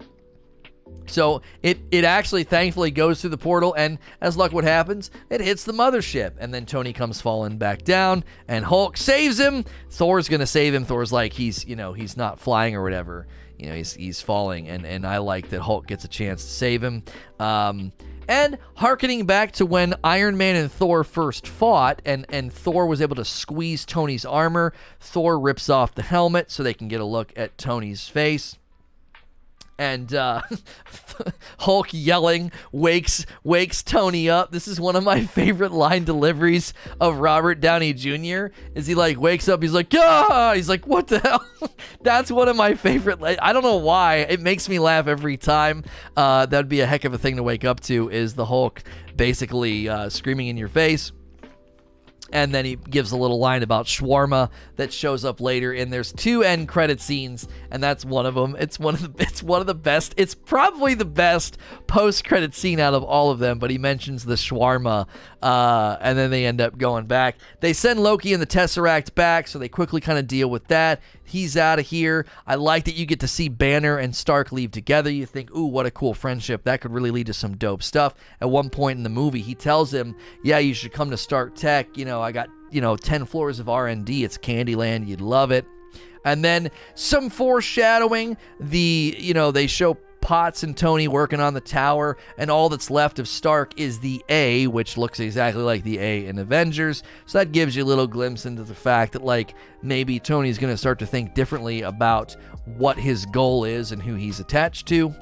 So it it actually thankfully goes through the portal, and as luck what happens, it hits the mothership, and then Tony comes falling back down, and Hulk saves him. Thor's gonna save him. Thor's like he's you know he's not flying or whatever. You know he's he's falling, and and I like that Hulk gets a chance to save him. Um, and harkening back to when Iron Man and Thor first fought, and, and Thor was able to squeeze Tony's armor, Thor rips off the helmet so they can get a look at Tony's face and uh, Hulk yelling wakes wakes Tony up. This is one of my favorite line deliveries of Robert Downey Jr. Is he like wakes up? He's like, ah! He's like, what the hell? That's one of my favorite. I don't know why. It makes me laugh every time. Uh, that'd be a heck of a thing to wake up to. Is the Hulk basically uh, screaming in your face? And then he gives a little line about shawarma that shows up later and there's two end credit scenes and that's one of them it's one of the it's one of the best it's probably the best post credit scene out of all of them but he mentions the shawarma uh, and then they end up going back. They send loki and the tesseract back so they quickly kind of deal with that He's out of here. I like that you get to see Banner and Stark leave together. You think, ooh, what a cool friendship. That could really lead to some dope stuff. At one point in the movie, he tells him, yeah, you should come to Stark Tech. You know, I got, you know, 10 floors of R&D. It's Candyland. You'd love it. And then some foreshadowing. The, you know, they show Potts and Tony working on the tower, and all that's left of Stark is the A, which looks exactly like the A in Avengers. So that gives you a little glimpse into the fact that, like, maybe Tony's going to start to think differently about what his goal is and who he's attached to.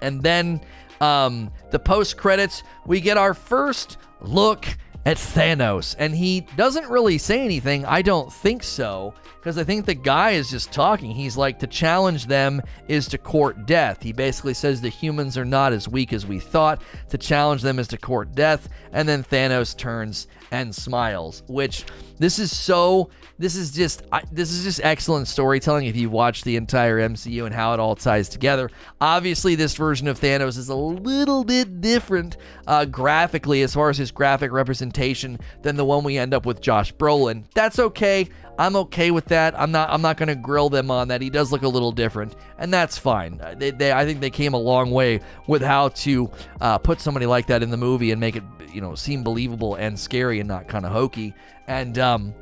And then um, the post credits, we get our first look at Thanos, and he doesn't really say anything. I don't think so because I think the guy is just talking. He's like, to challenge them is to court death. He basically says the humans are not as weak as we thought. To challenge them is to court death. And then Thanos turns and smiles, which this is so. This is just I, this is just excellent storytelling if you watch the entire MCU and how it all ties together. Obviously, this version of Thanos is a little bit different uh, graphically as far as his graphic representation than the one we end up with Josh Brolin. That's okay. I'm okay with that. I'm not. I'm not going to grill them on that. He does look a little different, and that's fine. Uh, they, they I think they came a long way with how to uh, put somebody like that in the movie and make it, you know, seem believable and scary and not kind of hokey. And um,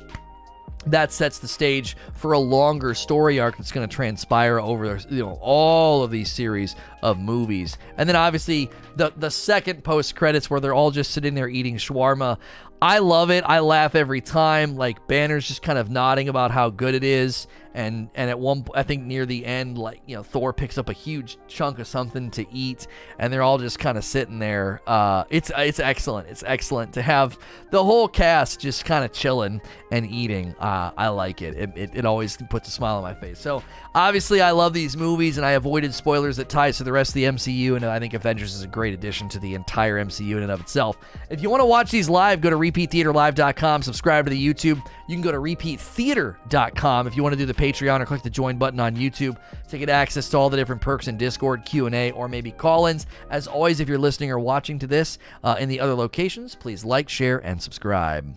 that sets the stage for a longer story arc that's going to transpire over you know all of these series of movies and then obviously the the second post credits where they're all just sitting there eating shawarma I love it. I laugh every time. Like Banner's just kind of nodding about how good it is, and and at one I think near the end, like you know, Thor picks up a huge chunk of something to eat, and they're all just kind of sitting there. Uh, it's it's excellent. It's excellent to have the whole cast just kind of chilling and eating. Uh, I like it. It, it. it always puts a smile on my face. So obviously, I love these movies, and I avoided spoilers that ties to the rest of the MCU, and I think Avengers is a great addition to the entire MCU in and of itself. If you want to watch these live, go to repeattheaterlive.com, subscribe to the YouTube. You can go to repeattheater.com if you want to do the Patreon or click the join button on YouTube to get access to all the different perks in Discord, Q&A, or maybe call-ins. As always, if you're listening or watching to this uh, in the other locations, please like, share, and subscribe.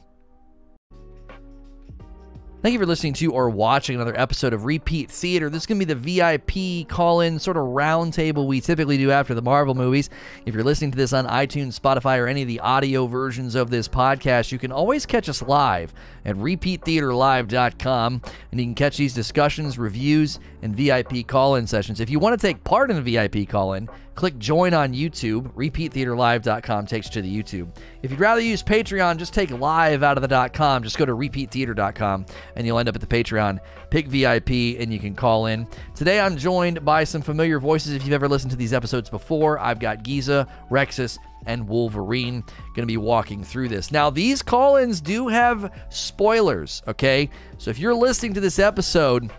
Thank you for listening to or watching another episode of Repeat Theater. This is going to be the VIP call in sort of roundtable we typically do after the Marvel movies. If you're listening to this on iTunes, Spotify, or any of the audio versions of this podcast, you can always catch us live at repeattheaterlive.com. And you can catch these discussions, reviews, and VIP call in sessions. If you want to take part in a VIP call in, click join on YouTube. RepeatTheaterLive.com takes you to the YouTube. If you'd rather use Patreon, just take live out of the .com. Just go to RepeatTheater.com and you'll end up at the Patreon. Pick VIP and you can call in. Today I'm joined by some familiar voices. If you've ever listened to these episodes before, I've got Giza, Rexus, and Wolverine going to be walking through this. Now, these call ins do have spoilers, okay? So if you're listening to this episode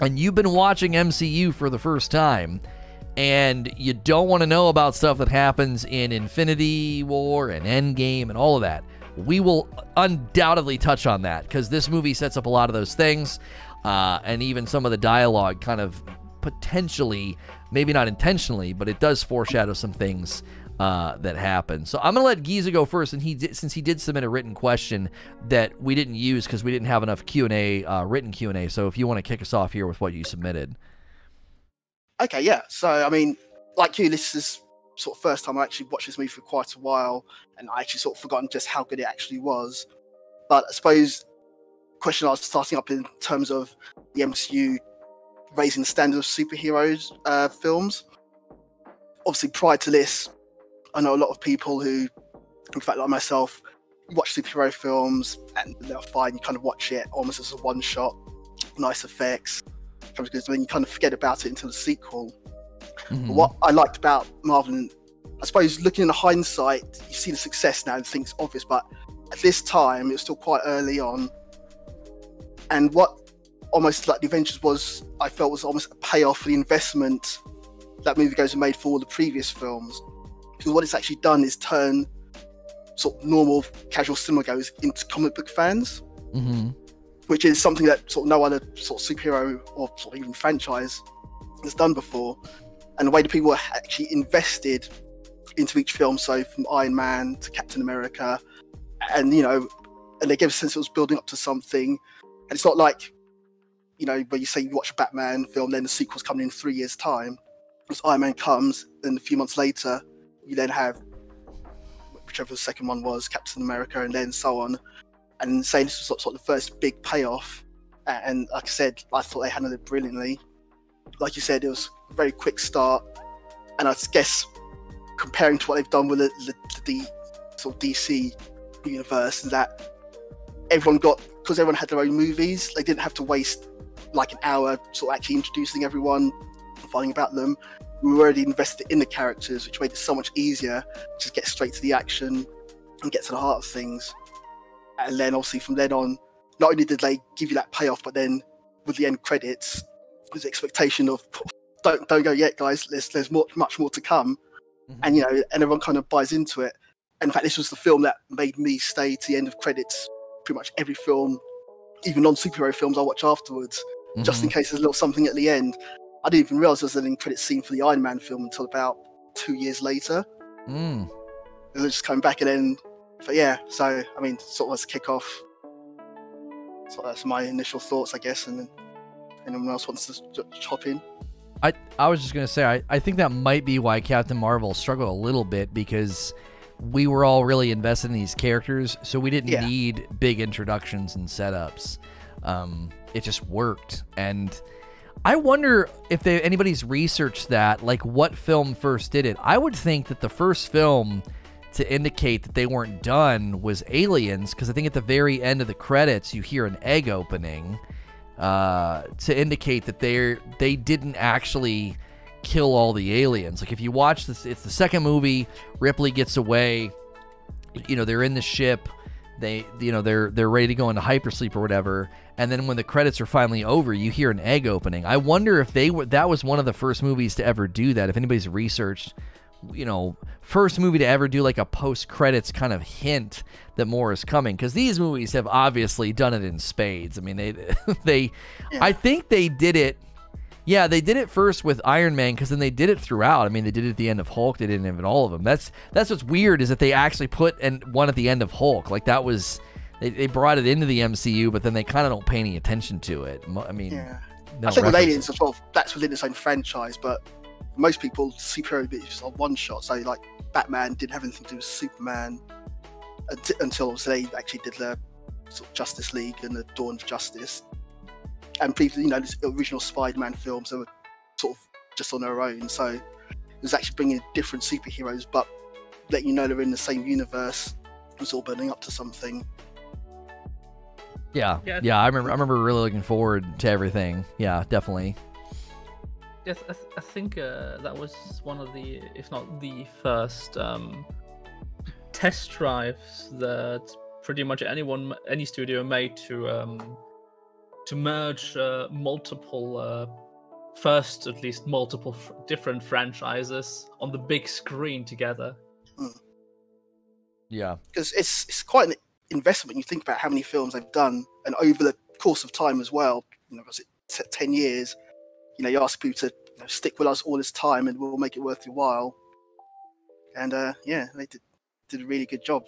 and you've been watching MCU for the first time, and you don't want to know about stuff that happens in Infinity War and Endgame and all of that, we will undoubtedly touch on that because this movie sets up a lot of those things, uh, and even some of the dialogue kind of potentially, maybe not intentionally, but it does foreshadow some things uh, that happen. So I'm gonna let Giza go first, and he did, since he did submit a written question that we didn't use because we didn't have enough Q and A, uh, written Q and A. So if you want to kick us off here with what you submitted. Okay, yeah. So I mean, like you, this is sort of first time I actually watched this movie for quite a while, and I actually sort of forgotten just how good it actually was. But I suppose question I was starting up in terms of the MCU raising the standard of superheroes uh, films. Obviously, prior to this, I know a lot of people who, in fact, like myself, watch superhero films and they're fine. You kind of watch it almost as a one shot, nice effects, because then you kind of forget about it until the sequel. Mm-hmm. What I liked about Marvel, and I suppose looking in hindsight, you see the success now and things obvious, but at this time it was still quite early on. And what almost like the Avengers was, I felt was almost a payoff for the investment that movie goes and made for all the previous films. Because what it's actually done is turn sort of normal casual cinema goes into comic book fans, mm-hmm. Which is something that sort of no other sort of superhero or sort of even franchise has done before. And the way the people are actually invested into each film, so from Iron Man to Captain America, and you know, and they give a sense it was building up to something. And it's not like, you know, where you say you watch a Batman film, then the sequel's coming in three years' time. As Iron Man comes, and a few months later, you then have whichever the second one was, Captain America, and then so on. And saying this was sort, of the first big payoff. And like I said, I thought they handled it brilliantly. Like you said, it was a very quick start. And I guess comparing to what they've done with the, the, the sort of DC universe, is that everyone got because everyone had their own movies, they didn't have to waste like an hour sort of actually introducing everyone, finding about them we were already invested in the characters, which made it so much easier to just get straight to the action and get to the heart of things. And then obviously from then on, not only did they give you that payoff, but then with the end credits, was the expectation of don't don't go yet, guys. There's there's more, much more to come, mm-hmm. and you know, and everyone kind of buys into it. And in fact, this was the film that made me stay to the end of credits. Pretty much every film, even non superhero films, I watch afterwards, mm-hmm. just in mm-hmm. case there's a little something at the end. I didn't even realize there was an end credit scene for the Iron Man film until about two years later. Mm. It was just coming back and then, but yeah. So I mean, sort of as a kickoff. So that's my initial thoughts, I guess, and then anyone else wants to chop in. I I was just gonna say I, I think that might be why Captain Marvel struggled a little bit because we were all really invested in these characters, so we didn't yeah. need big introductions and setups. Um, it just worked, and I wonder if they, anybody's researched that, like what film first did it. I would think that the first film to indicate that they weren't done was Aliens, because I think at the very end of the credits you hear an egg opening uh, to indicate that they they didn't actually kill all the aliens. Like if you watch this, it's the second movie. Ripley gets away. You know they're in the ship. They you know they're they're ready to go into hypersleep or whatever and then when the credits are finally over, you hear an egg opening. I wonder if they were that was one of the first movies to ever do that. If anybody's researched, you know, first movie to ever do like a post credits kind of hint that more is coming because these movies have obviously done it in spades. I mean, they they yeah. I think they did it yeah, they did it first with Iron Man because then they did it throughout. I mean, they did it at the end of Hulk. They did it in all of them. That's that's what's weird is that they actually put and one at the end of Hulk. Like that was they, they brought it into the MCU, but then they kind of don't pay any attention to it. I mean, Yeah. they I think with Aliens as well, that's within its own franchise, but most people superhero movies are one shot. So like Batman didn't have anything to do with Superman until, until they actually did the sort of Justice League and the Dawn of Justice. And people, you know, the original Spider-Man films, they were sort of just on their own. So it was actually bringing different superheroes, but letting you know they're in the same universe. It was all building up to something. Yeah, Yeah, yeah. I remember. I remember really looking forward to everything. Yeah, definitely. Yes, I, th- I think uh, that was one of the, if not the first, um, test drives that pretty much anyone, any studio made to um, to merge uh, multiple, uh, first at least multiple fr- different franchises on the big screen together. Yeah. because it's it's quite an investment. when You think about how many films they've done, and over the course of time as well. You know, was it ten years? You know, you ask people to you know, stick with us all this time, and we'll make it worth your while. And uh, yeah, they did did a really good job.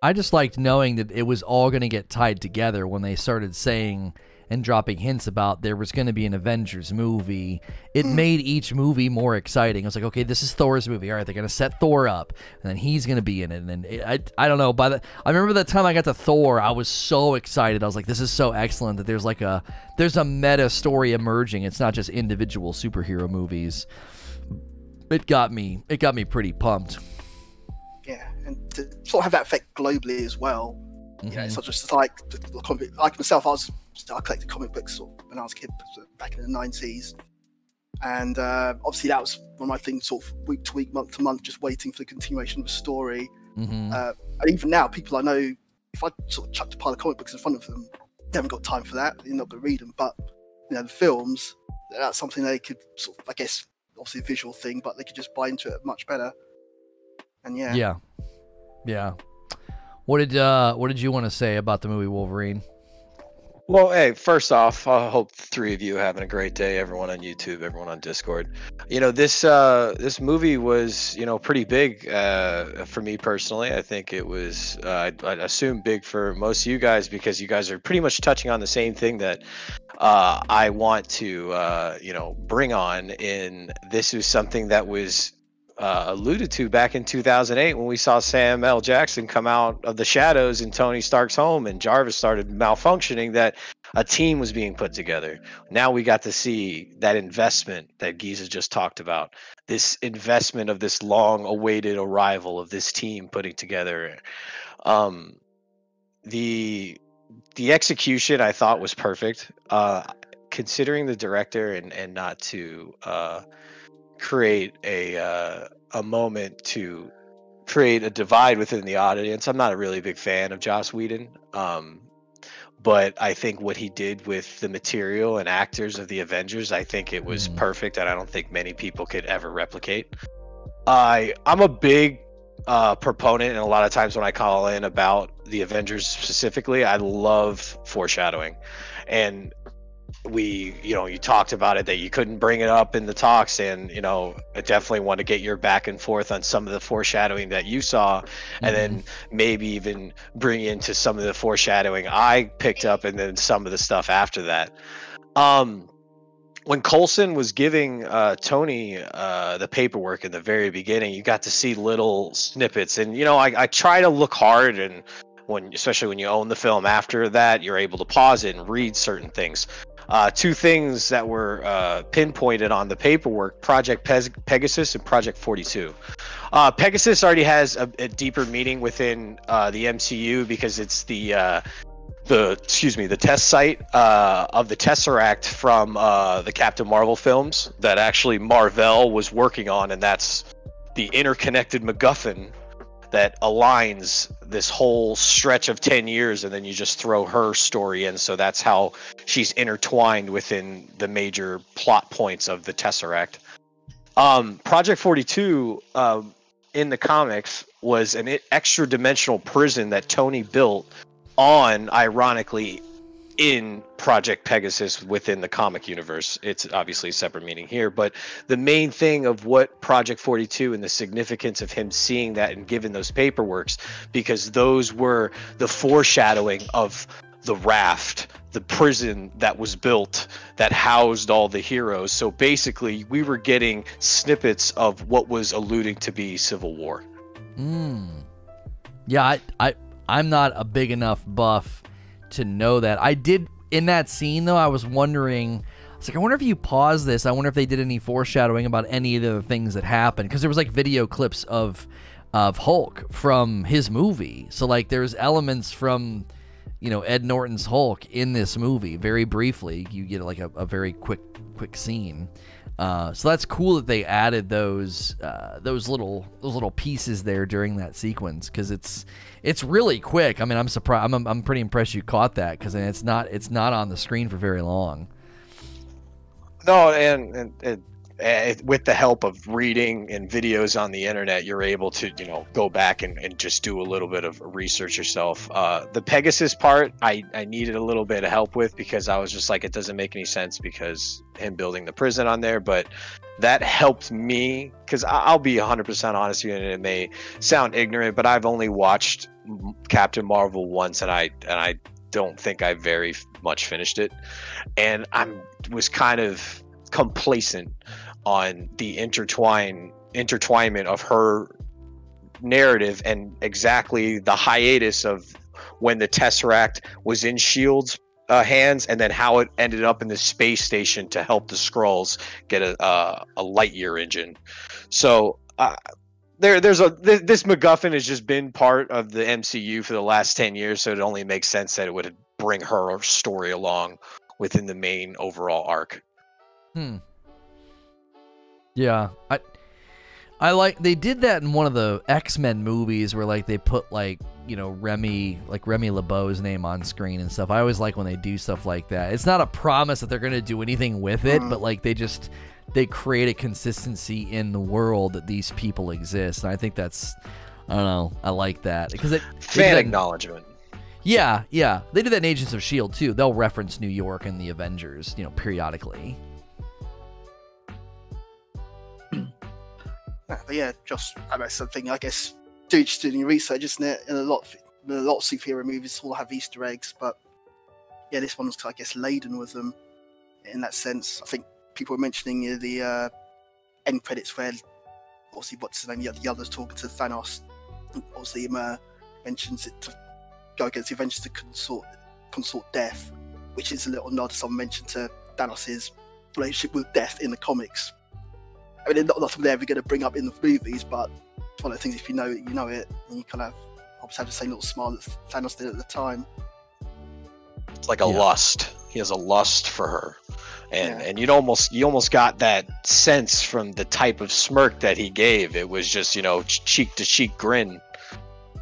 I just liked knowing that it was all going to get tied together when they started saying and dropping hints about there was going to be an Avengers movie. It Mm. made each movie more exciting. I was like, okay, this is Thor's movie. All right, they're going to set Thor up, and then he's going to be in it. And then it, I, I don't know. By the, I remember the time I got to Thor, I was so excited. I was like, this is so excellent that there's like a there's a meta story emerging. It's not just individual superhero movies. It got me. It got me pretty pumped. Yeah, and to sort of have that effect globally as well. You know, Mhm. it's not just like the, the comic. Like myself, I was I collected comic books sort of when I was a kid back in the nineties, and uh, obviously that was one of my things, sort of week to week, month to month, just waiting for the continuation of the story. Mhm. Uh, and even now, people I know, if I sort of chucked a pile of comic books in front of them, they haven't got time for that. They're not going to read them. But you know, the films, that's something they could sort of, I guess, obviously a visual thing, but they could just buy into it much better. And yeah, Yeah. Yeah. What did uh what did you want to say about the movie Wolverine? Well, hey, first off, I hope three of you having a great day. Everyone on YouTube, everyone on Discord. You know, this uh, this movie was, you know, pretty big uh, for me personally. I think it was, uh, I, I assume, big for most of you guys because you guys are pretty much touching on the same thing that uh, I want to, uh, you know, bring on. In this was something that was uh, alluded to back in 2008 when we saw Sam L. Jackson come out of the shadows in Tony Stark's home and Jarvis started malfunctioning. That a team was being put together. Now we got to see that investment that Giza just talked about. This investment of this long-awaited arrival of this team putting together. Um, the the execution I thought was perfect. Uh, considering the director and and not to uh, create a uh, a moment to create a divide within the audience. I'm not a really big fan of Joss Whedon. Um, but I think what he did with the material and actors of the Avengers, I think it was Mhm. perfect, and I don't think many people could ever replicate. I I'm a big uh, proponent, and a lot of times when I call in about the Avengers specifically, I love foreshadowing, and we you know you talked about it that you couldn't bring it up in the talks and you know i definitely want to get your back and forth on some of the foreshadowing that you saw and then maybe even bring into some of the foreshadowing i picked up and then some of the stuff after that um when Coulson was giving uh, Tony uh, the paperwork in the very beginning, you got to see little snippets, and you know, I, I try to look hard, and when, especially when you own the film after that, you're able to pause it and read certain things. Uh, two things that were uh, pinpointed on the paperwork: Project Pez- Pegasus and Project 42. Uh, Pegasus already has a, a deeper meaning within uh, the MCU because it's the uh, the excuse me the test site uh, of the Tesseract from the Captain Marvel films that actually Marvel was working on, and that's the interconnected MacGuffin that aligns this whole stretch of 10 years and then you just throw her story in. So that's how she's intertwined within the major plot points of the tesseract. Um, project 42 um, in the comics was an extra dimensional prison that tony built on ironically in Project Pegasus within the comic universe. It's obviously a separate meaning here, but the main thing of what Project 42 and the significance of him seeing that and giving those paperworks, because those were the foreshadowing of the raft, the prison that was built that housed all the heroes. So basically, we were getting snippets of what was alluding to be Civil War. Mm. Yeah, I, I I'm not a big enough buff to know that. I did in that scene though. I was wondering. I was like, I wonder if you pause this. I wonder if they did any foreshadowing about any of the things that happened because there was like video clips of of Hulk from his movie. So like, there's elements from you know Ed Norton's Hulk in this movie. Very briefly, you get like a, a very quick quick scene. Uh, so that's cool that they added those uh, those little those little pieces there during that sequence because it's it's really quick. I mean, I'm surprised. I'm, I'm pretty impressed you caught that because it's not it's not on the screen for very long. No, and, and, and with the help of reading and videos on the internet, you're able to, you know, go back and, and just do a little bit of research yourself. Uh, the Pegasus part, I, I needed a little bit of help with because I was just like, it doesn't make any sense because him building the prison on there. But that helped me because I'll be 100% honest with you, and it may sound ignorant, but I've only watched Captain Marvel once, and I and I don't think I very much finished it, and I'm was kind of complacent on the intertwine intertwinement of her narrative and exactly the hiatus of when the Tesseract was in Shield's uh, hands, and then how it ended up in the space station to help the Skrulls get a uh, a Lightyear engine. So uh, there, there's a th- this MacGuffin has just been part of the MCU for the last ten years, so it only makes sense that it would bring her story along within the main overall arc. Hmm. Yeah, I I like they did that in one of the X-Men movies where like they put like, you know, Remy like Remy LeBeau's name on screen and stuff. I always like when they do stuff like that. It's not a promise that they're going to do anything with it, but like they just they create a consistency in the world that these people exist. And I think that's I don't know, I like that because it fan acknowledgement. Yeah, yeah. They did that in Agents of Shield too. They'll reference New York and the Avengers, you know, periodically. Yeah, just about something I guess do just doing research, isn't it? And a lot, of, a lot of superhero movies all have Easter eggs, but yeah, this one's I guess laden with them in that sense. I think people were mentioning the uh, end credits where obviously what's the name, the, the others talking to Thanos. Obviously, um, uh, mentions it to go against the Avengers to consort consort Death, which is a little nod. Someone mentioned to Thanos's relationship with Death in the comics I mean, not, not something they're ever going to bring up in the movies, but it's one of the things if you know it, you know it, and you kind of obviously have the same little smile that Thanos did at the time. It's like a yeah. lust. He has a lust for her, and yeah. and you almost you almost got that sense from the type of smirk that he gave. It was just you know cheek to cheek grin.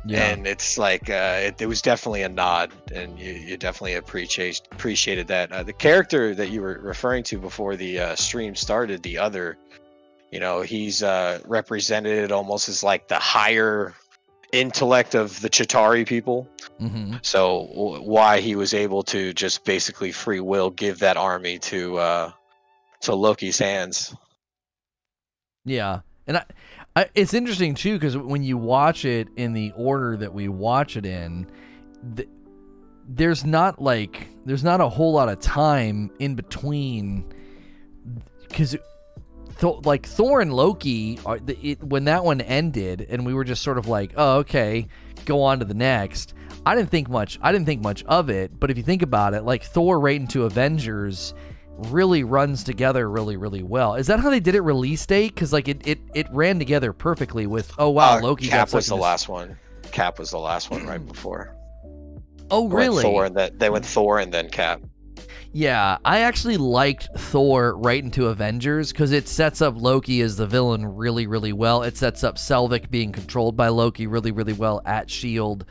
Yeah. And it's like uh, it, it, was definitely a nod, and you, you definitely appreciate appreciated that. Uh, the character that you were referring to before the uh, stream started, the other you know he's uh, represented almost as like the higher intellect of the Chitauri people. Mm-hmm. So w- why he was able to just basically free will give that army to uh, to Loki's hands. Yeah, and I, I it's interesting too because when you watch it in the order that we watch it in, th- there's not like there's not a whole lot of time in between because Th- like Thor and Loki, are, it, when that one ended, and we were just sort of like, oh, okay, go on to the next. I didn't think much. I didn't think much of it. But if you think about it, like Thor right into Avengers really runs together really really well. Is that how they did it release date? Because like it, it it ran together perfectly with oh wow uh, Loki. Cap was the this... last one. Cap was the last one right before. Oh really? Thor and then they went Thor and then Cap. Yeah, I actually liked Thor right into Avengers because it sets up Loki as the villain really, really well. It sets up Selvig being controlled by Loki really, really well at Shield.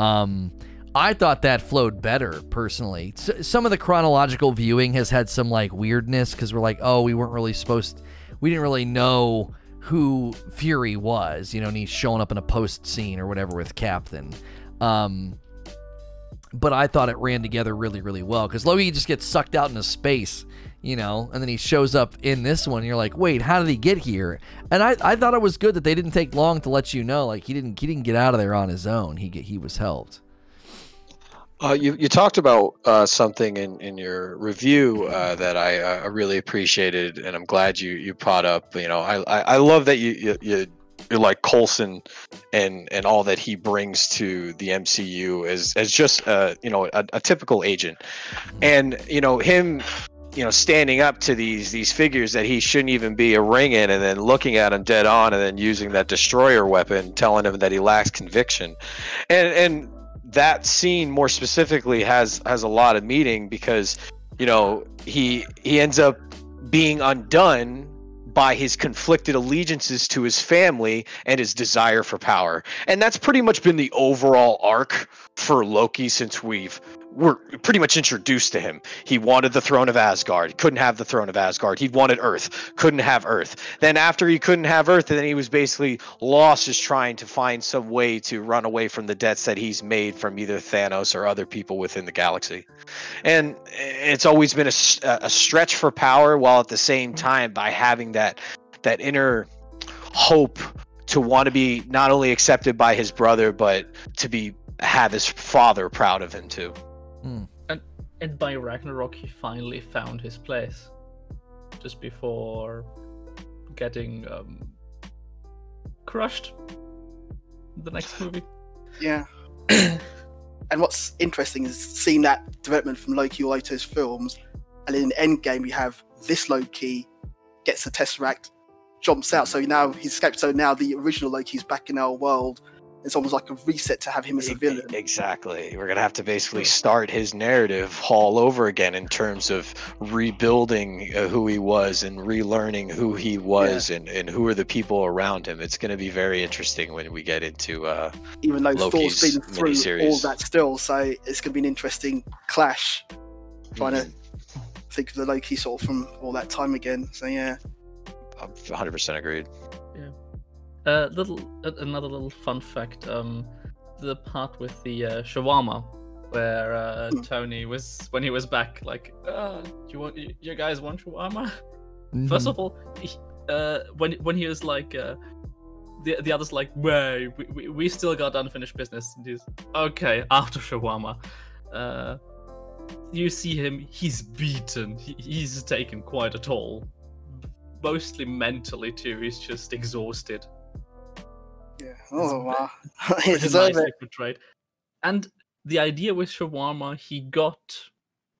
Um, I thought that flowed better personally. S- some of the chronological viewing has had some like weirdness because we're like, oh, we weren't really supposed, we didn't really know who Fury was, you know, and he's showing up in a post scene or whatever with Captain. Um, but I thought it ran together really, really well because Loki just gets sucked out into space, you know, and then he shows up in this one. You're like, wait, how did he get here? And I, I thought it was good that they didn't take long to let you know, like he didn't he didn't get out of there on his own. He he was helped. Uh, you you talked about uh, something in, in your review uh, that I uh, really appreciated, and I'm glad you you brought up. You know, I I, I love that you, you you like Coulson and and all that he brings to the MCU as as just uh you know a, a typical agent, and you know him you know standing up to these these figures that he shouldn't even be a ring in and then looking at him dead on and then using that destroyer weapon telling him that he lacks conviction. And and that scene more specifically has has a lot of meaning because you know he he ends up being undone by his conflicted allegiances to his family and his desire for power. And that's pretty much been the overall arc for Loki since we've we're pretty much introduced to him. He wanted the throne of Asgard, couldn't have the throne of Asgard. He wanted Earth, couldn't have Earth. Then after he couldn't have Earth, then he was basically lost just trying to find some way to run away from the debts that he's made from either Thanos or other people within the galaxy. And it's always been a, a stretch for power while at the same time by having that that inner hope to want to be not only accepted by his brother but to be have his father proud of him too. And and by Ragnarok, he finally found his place, just before getting um, crushed. The next movie. Yeah. and what's interesting is seeing that development from Loki all those films, and in Endgame we have this Loki gets the Tesseract, jumps out. So now he's escaped. So now the original Loki's back in our world. It's almost like a reset to have him as a villain. Exactly. We're gonna have to basically start his narrative all over again in terms of rebuilding uh, who he was and relearning who he was and, and who are the people around him. It's gonna be very interesting when we get into uh, Even though Loki's Thor's been through miniseries. all that still, so it's going to be an interesting clash. Trying to think of the Loki sort of from all that time again. So yeah, I'm 100% agreed. Uh, little uh, another little fun fact. Um, the part with the uh, shawarma, where uh, Hmm. Tony was when he was back, like, uh, do you want you, you guys want shawarma? Mm-hmm. First of all, he, uh, when when he was like, uh, the the others like, wait, we, we, we still got unfinished business. And he's okay after shawarma. Uh, you see him; he's beaten. He, he's taken quite a toll, mostly mentally too. He's just exhausted. Yeah. Oh wow, deserves nicely it. portrayed. And the idea with shawarma, he got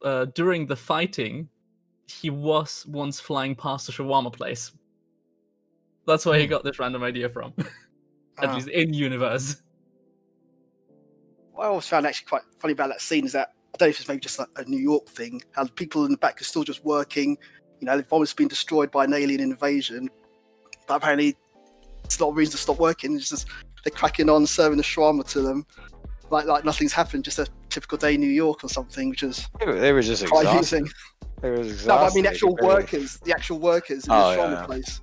uh, during the fighting. He was once flying past a shawarma place. That's where he Hmm. got this random idea from. At Ah. least in universe. what I always found actually quite funny about that scene is that I don't know if it's maybe just like a New York thing, how the people in the back are still just working. You know, they've almost been destroyed by an alien invasion, but apparently it's not a reason to stop working. It's just they're cracking on, serving the shawarma to them, like like nothing's happened. Just a typical day in New York or something, which is They were, they were just quite exhausted. amusing. They were No, but I mean actual They barely- workers, the actual workers in Oh, the shawarma yeah. place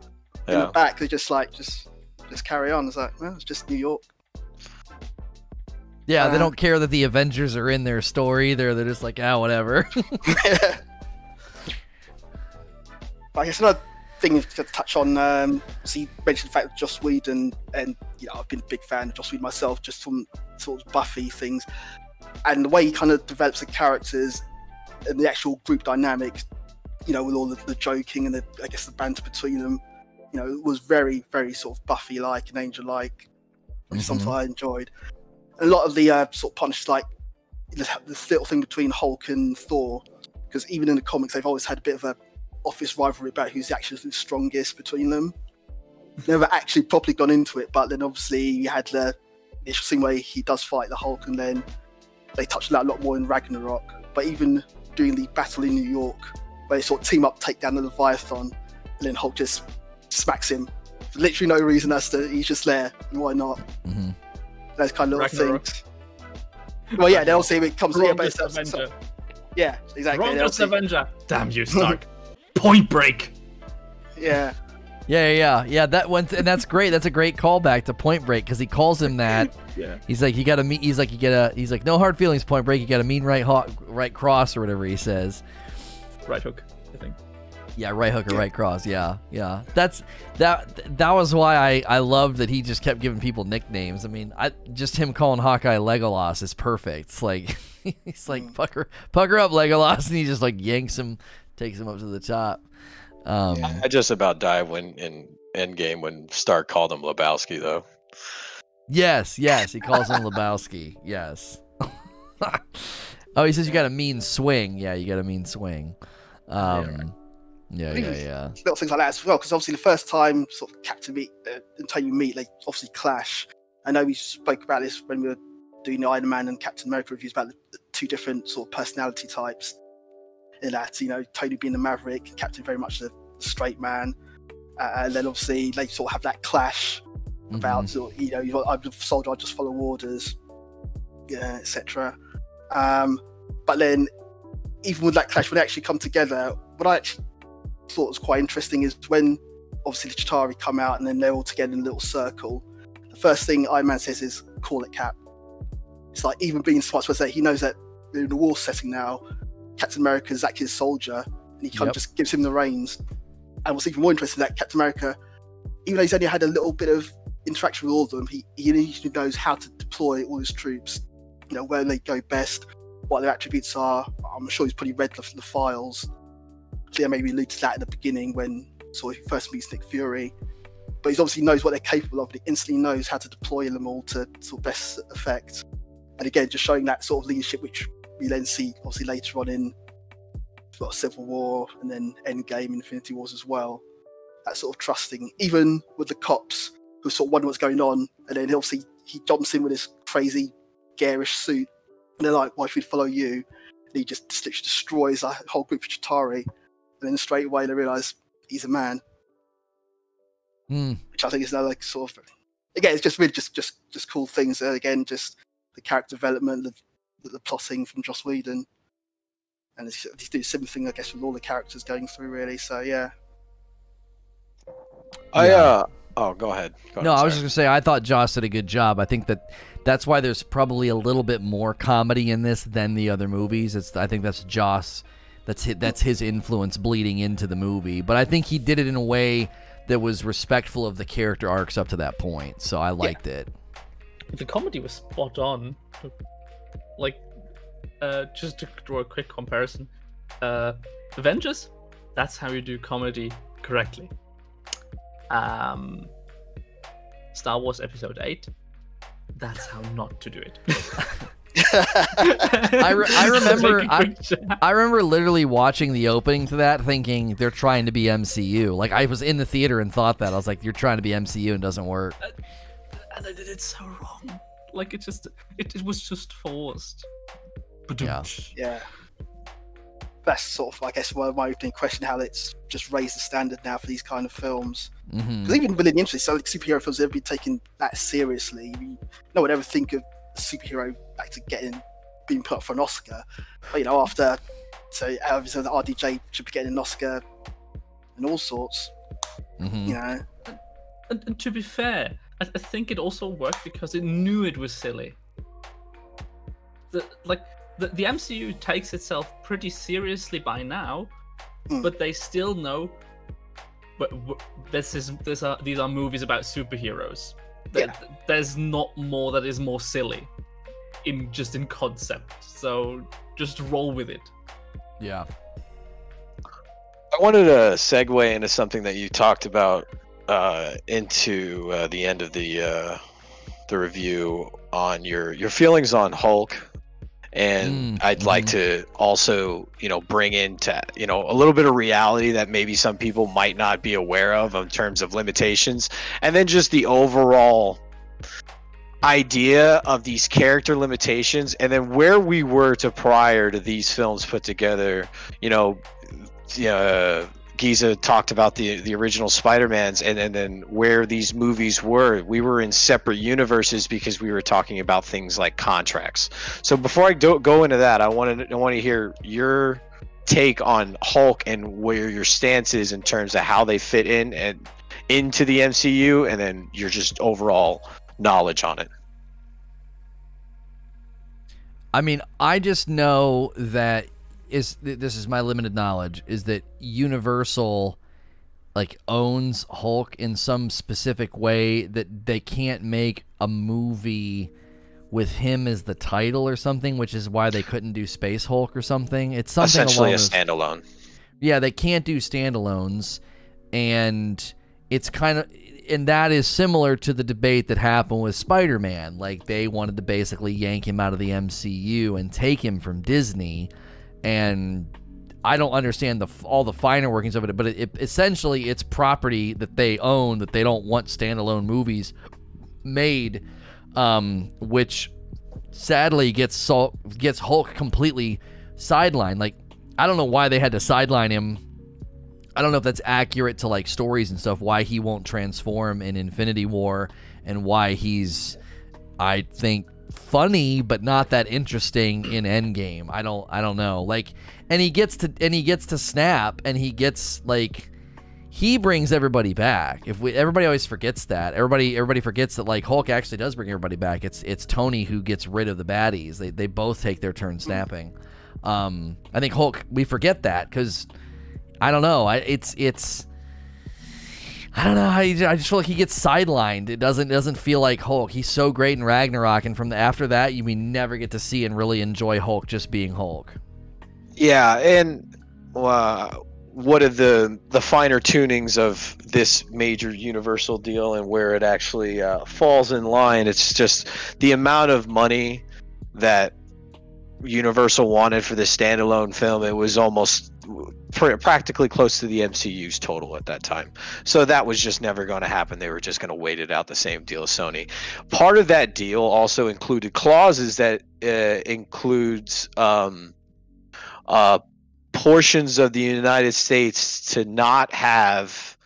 in the back, they just like just just carry on. It's like, well, it's just New York. Yeah, they Uh, don't care that the Avengers are in their story. They're they're just like, ah, whatever. But I guess another thing to touch on, um, so you mentioned the fact that Joss Whedon, and you know, I've been a big fan of Joss Whedon myself, just from sort of Buffy things, and the way he kind of develops the characters and the actual group dynamic, you know, with all the, the joking and the, I guess the banter between them, you know, was very, very sort of Buffy-like and Angel-like, which is something I enjoyed. And a lot of the uh, sort of punishes, like this, this little thing between Hulk and Thor, because even in the comics, they've always had a bit of a office rivalry about who's actually the strongest between them. Never actually properly gone into it, but then obviously you had the initial scene where he does fight the Hulk, and then they touched on that a lot more in Ragnarok. But even during the battle in New York, where they sort of team up, take down the Leviathan, and then Hulk just smacks him. For literally no reason as to he's just there, and why not? hmm Those kind of little Ragnarok. things. Well, yeah, then also it comes yeah, but Strongest it's- yeah, exactly. Then Strongest obviously- Avenger. Damn you, Stark. Point break. Yeah. Yeah, yeah, yeah, yeah. That one, and that's great. That's a great callback to Point Break because he calls him that. Yeah. He's like, you got to meet. He's like, you get a. He's like, no hard feelings, Point Break. You got to mean right, hawk, right cross or whatever he says. Right hook, I think. Yeah, right hook or right cross. Yeah, yeah. That's that. That was why I I loved that he just kept giving people nicknames. I mean, I just him calling Hawkeye Legolas is perfect. It's like he's like mm. pucker pucker up Legolas, and he just like yanks him, takes him up to the top. Um, Yeah. I just about died when in Endgame when Stark called him Lebowski though. Yes, yes. He calls him Lebowski. Yes. oh, he says you got a mean swing. Yeah, you got a mean swing. Um, yeah, yeah, yeah. little things like that as well. Because obviously, the first time sort of Captain meet uh, and Tony meet, they obviously clash. I know we spoke about this when we were doing the Iron Man and Captain America reviews about the, the two different sort of personality types. In that, you know, Tony being the maverick, Captain very much the straight man, uh, and then obviously they sort of have that clash about Mhm. sort you know, I'm a soldier, I just follow orders, yeah, etc. Um, but then, even with that clash, when they actually come together, what I actually thought was quite interesting is when obviously the Chitauri come out and then they're all together in a little circle. The first thing Iron Man says is "Call it, Cap." It's like even being smart, to he knows that in a war setting now. Captain America is actually a soldier, and he kind Yep. of just gives him the reins. And what's even more interesting is that Captain America, even though he's only had a little bit of interaction with all of them, he, he usually knows how to deploy all his troops. You know where they go best, what their attributes are. I'm sure he's probably read the, the files. Clear maybe alludes to that at the beginning when sort of he first meets Nick Fury. But he obviously knows what they're capable of. And he instantly knows how to deploy them all to sort of best effect. And again, just showing that sort of leadership, which we then see obviously later on in sort of Civil War and then Endgame, Infinity Wars as well. That sort of trusting, even with the cops who sort of wonder what's going on, and then he obviously he jumps in with his crazy garish suit, and they're like, "Why should we follow you?" And he just literally destroys a whole group of Chitauri, and then straight away they realise he's a man, Hmm. which I think is another like, sort of again, it's just really just just just cool things. Uh, again, just the character development, the, the plotting from Joss Whedon, and he's, he's doing a similar thing, I guess, with all the characters going through. Really, so yeah, I uh oh, go ahead. Go No, ahead, I was just gonna say I thought Joss did a good job. I think that that's why there's probably a little bit more comedy in this than the other movies. It's I think that's Joss. That's his, that's his influence bleeding into the movie. But I think he did it in a way that was respectful of the character arcs up to that point. So I liked it. The comedy was spot on. Like, uh, just to draw a quick comparison, uh, Avengers, that's how you do comedy correctly. Um, Star Wars Episode 8, that's how not to do it. I re- I remember- I-. I remember literally watching the opening to that, thinking they're trying to be MCU. Like I was in the theater and thought that I was like, "You're trying to be MCU and doesn't work." did it so wrong. Like it just, it, it was just forced. Yeah. yeah. That's sort of, I guess, my, my opening question: how it's just raised the standard now for these kind of films. Because even within the industry, so like superhero films have been taken that seriously. No one ever think of a superhero actor getting being put up for an Oscar. But you know, after so obviously the RDJ should be getting an Oscar and all sorts. hmm You know, And, and to be fair, I, I think it also worked because it knew it was silly. The like the, the MCU takes itself pretty seriously by now, Mm. but they still know. But w- this is this are these are movies about superheroes. There- Yeah. There's not more that is more silly, in just in concept. So just roll with it. Yeah. I wanted to segue into something that you talked about uh, into uh, the end of the uh, the review on your your feelings on Hulk, and Mm, I'd like to also you know bring into you know a little bit of reality that maybe some people might not be aware of in terms of limitations, and then just the overall idea of these character limitations and then where we were to prior to these films put together you know uh, Giza talked about the the original Spider-Mans and, and then where these movies were. We were in separate universes because we were talking about things like contracts. So before I do, go into that, I want to I want to hear your take on Hulk and where your stance is in terms of how they fit in and into the MCU and then your just overall knowledge on it. I mean, I just know that is this is my limited knowledge is that Universal like owns Hulk in some specific way that they can't make a movie with him as the title or something, which is why they couldn't do Space Hulk or something. It's something Essentially a along those- standalone. yeah, they can't do standalones, and it's kind of and that is similar to the debate that happened with Spider-Man. Like they wanted to basically yank him out of the MCU and take him from Disney, and I don't understand the all the finer workings of it. But it, it, essentially, it's property that they own that they don't want standalone movies made, um, which sadly gets gets Hulk completely sidelined. Like I don't know why they had to sideline him. I don't know if that's accurate to like stories and stuff. Why he won't transform in Infinity War and why he's, I think, funny but not that interesting in Endgame. I don't. I don't know. Like, and he gets to and he gets to snap and he gets like he brings everybody back. If we everybody always forgets that. Everybody everybody forgets that like Hulk actually does bring everybody back. It's it's Tony who gets rid of the baddies. They they both take their turn snapping. Um, I think Hulk we forget that because I don't know. I it's it's I don't know. I, I just feel like he gets sidelined. It doesn't doesn't feel like Hulk. He's so great in Ragnarok, and from the after that, you we never get to see and really enjoy Hulk just being Hulk. Yeah, and uh, what are the the finer tunings of this major Universal deal and where it actually uh, falls in line? It's just the amount of money that Universal wanted for this standalone film. It was almost pr- practically close to the MCU's total at that time. So that was just never going to happen. They were just going to wait it out the same deal as Sony. Part of that deal also included clauses that uh, includes. Um, uh, portions of the United States to not have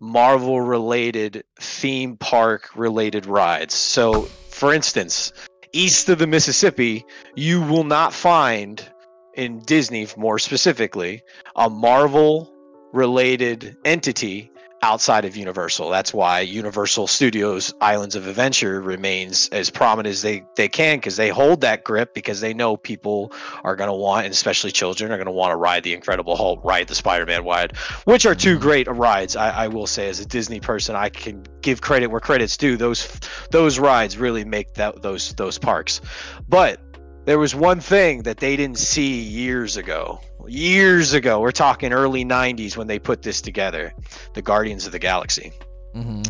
Marvel related theme park related rides. So, for instance, east of the Mississippi, you will not find in Disney, more specifically, a Marvel related entity outside of Universal. That's why Universal Studios Islands of Adventure remains as prominent as they, they can because they hold that grip because they know people are going to want, and especially children, are going to want to ride the Incredible Hulk, ride the Spider Man ride, which are two great rides. I, I will say, as a Disney person, I can give credit where credit's due. Those those rides really make that those those parks. But there was one thing that they didn't see years ago. Years ago, we're talking early 90s when they put this together the Guardians of the Galaxy. Mm-hmm.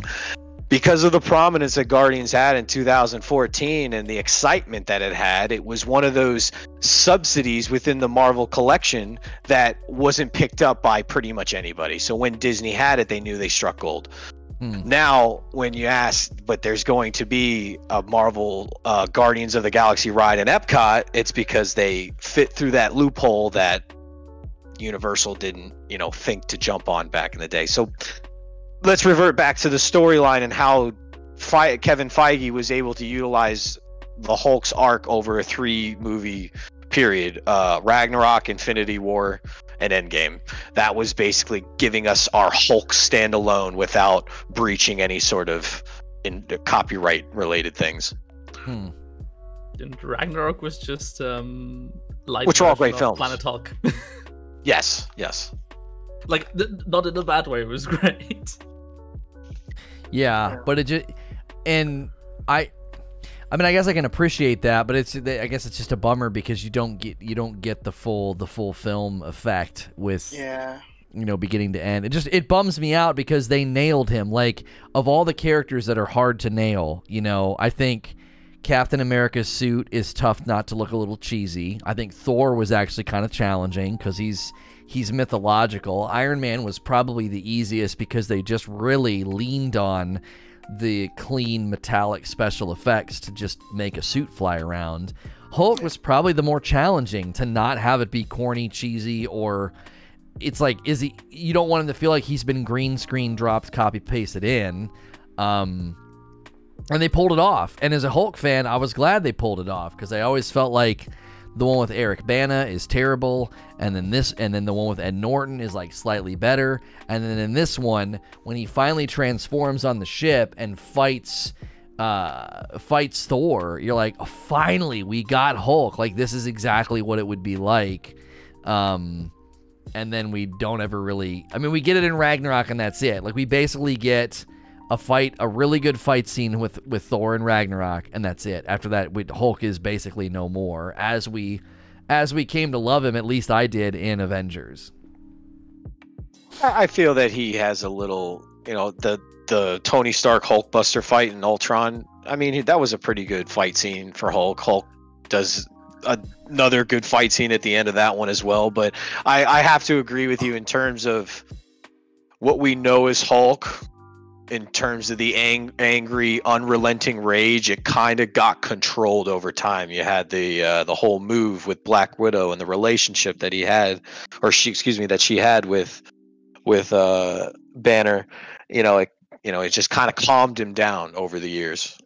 Because of the prominence that Guardians had in 2014 and the excitement that it had, it was one of those subsidies within the Marvel collection that wasn't picked up by pretty much anybody. So when Disney had it, they knew they struck gold. Hmm. Now, when you ask, but there's going to be a Marvel uh, Guardians of the Galaxy ride in Epcot, it's because they fit through that loophole that Universal didn't, you know, think to jump on back in the day. So let's revert back to the storyline and how Fe- Kevin Feige was able to utilize the Hulk's arc over a three movie period uh, Ragnarok, Infinity War, and Endgame. That was basically giving us our Hulk standalone without breaching any sort of in copyright related things. Hmm. And Ragnarok was just um, light Which are all great of films. Planet Hulk. Yes, yes. like th- not in a bad way. It was great. Yeah, Yeah. but it just and I I mean I guess I can appreciate that, but it's I guess it's just a bummer because you don't get you don't get the full the full film effect with Yeah. you know beginning to end. It just it bums me out because they nailed him. Like of all the characters that are hard to nail, you know, I think Captain America's suit is tough not to look a little cheesy. I think Thor was actually kind of challenging because he's he's mythological. Iron Man was probably the easiest because they just really leaned on the clean metallic special effects to just make a suit fly around. Hulk was probably the more challenging to not have it be corny, cheesy, or it's like is he you don't want him to feel like he's been green screen dropped, copy pasted in. Um and they pulled it off. And as a Hulk fan, I was glad they pulled it off because I always felt like The one with Eric Bana is terrible, and then this, and then the one with Ed Norton is like slightly better, and then in this one, when he finally transforms on the ship and fights, uh, fights Thor, you're like, oh, finally we got Hulk. Like this is exactly what it would be like. Um, and then we don't ever really. I mean, we get it in Ragnarok, and that's it. Like we basically get a fight, a really good fight scene with with Thor and Ragnarok, and that's it. After that, we, Hulk is basically no more. As we as we came to love him, at least I did in Avengers. I feel that he has a little, you know, the the Tony Stark Hulkbuster fight in Ultron. I mean, that was a pretty good fight scene for Hulk. Hulk does another good fight scene at the end of that one as well. But I, I have to agree with you in terms of what we know as Hulk. In terms of the ang- angry, unrelenting rage, it kind of got controlled over time. You had the uh, the whole move with Black Widow and the relationship that he had, or she, excuse me, that she had with with uh, Banner. You know, it you know it just kind of calmed him down over the years.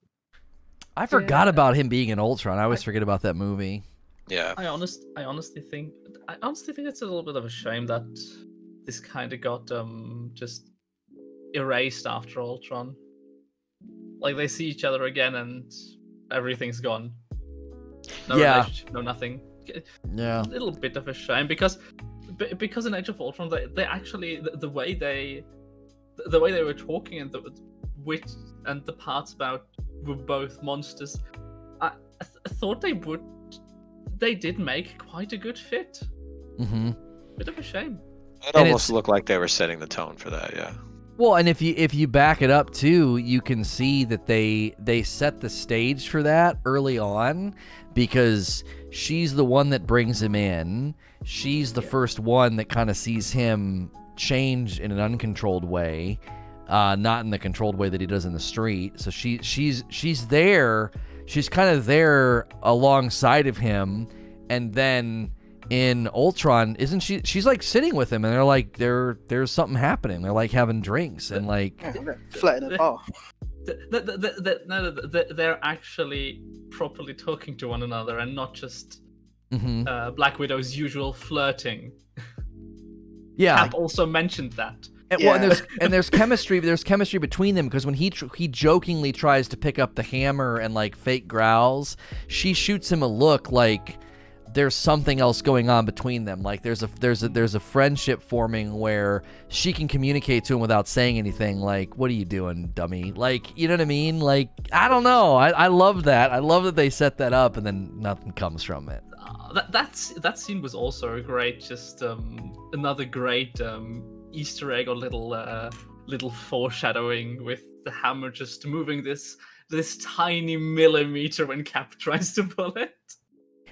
I forgot Yeah. about him being in Ultron. I always forget about that movie. Yeah. I honest, I honestly think, I honestly think it's a little bit of a shame that this kind of got um just erased after Ultron. Like they see each other again and everything's gone. No Yeah. relationship, no nothing. Yeah. A little bit of a shame because because in Age of Ultron they, they actually the, the way they the way they were talking and the wit and the parts about were both monsters. I, I, th- thought they would they did make quite a good fit. hmm Bit of a shame. It And almost looked like they were setting the tone for that. Yeah. Well, and if you if you back it up too, you can see that they they set the stage for that early on because she's the one that brings him in. She's the first one that kind of sees him change in an uncontrolled way, uh, not in the controlled way that he does in the street. So she she's she's there. She's kind of there alongside of him, and then in Ultron, isn't she? She's like sitting with him, and they're like, there, there's something happening. They're like having drinks, and like, Yeah, they're flirting at a bar. Th- th- th- th- th- no, th- th- they're actually properly talking to one another and not just mhm. uh, Black Widow's usual flirting. yeah. Cap also mentioned that. And, well, and Yeah. there's and there's chemistry. There's chemistry between them because when he tr- he jokingly tries to pick up the hammer and like fake growls, she shoots him a look like there's something else going on between them. Like there's a there's a there's a friendship forming where she can communicate to him without saying anything. Like, what are you doing, dummy? Like, you know what I mean? Like, I don't know. I I love that. I love that they set that up and then nothing comes from it. Uh, that that's that scene was also a great, just um, another great um, Easter egg or little uh, little foreshadowing with the hammer just moving this this tiny millimeter when Cap tries to pull it.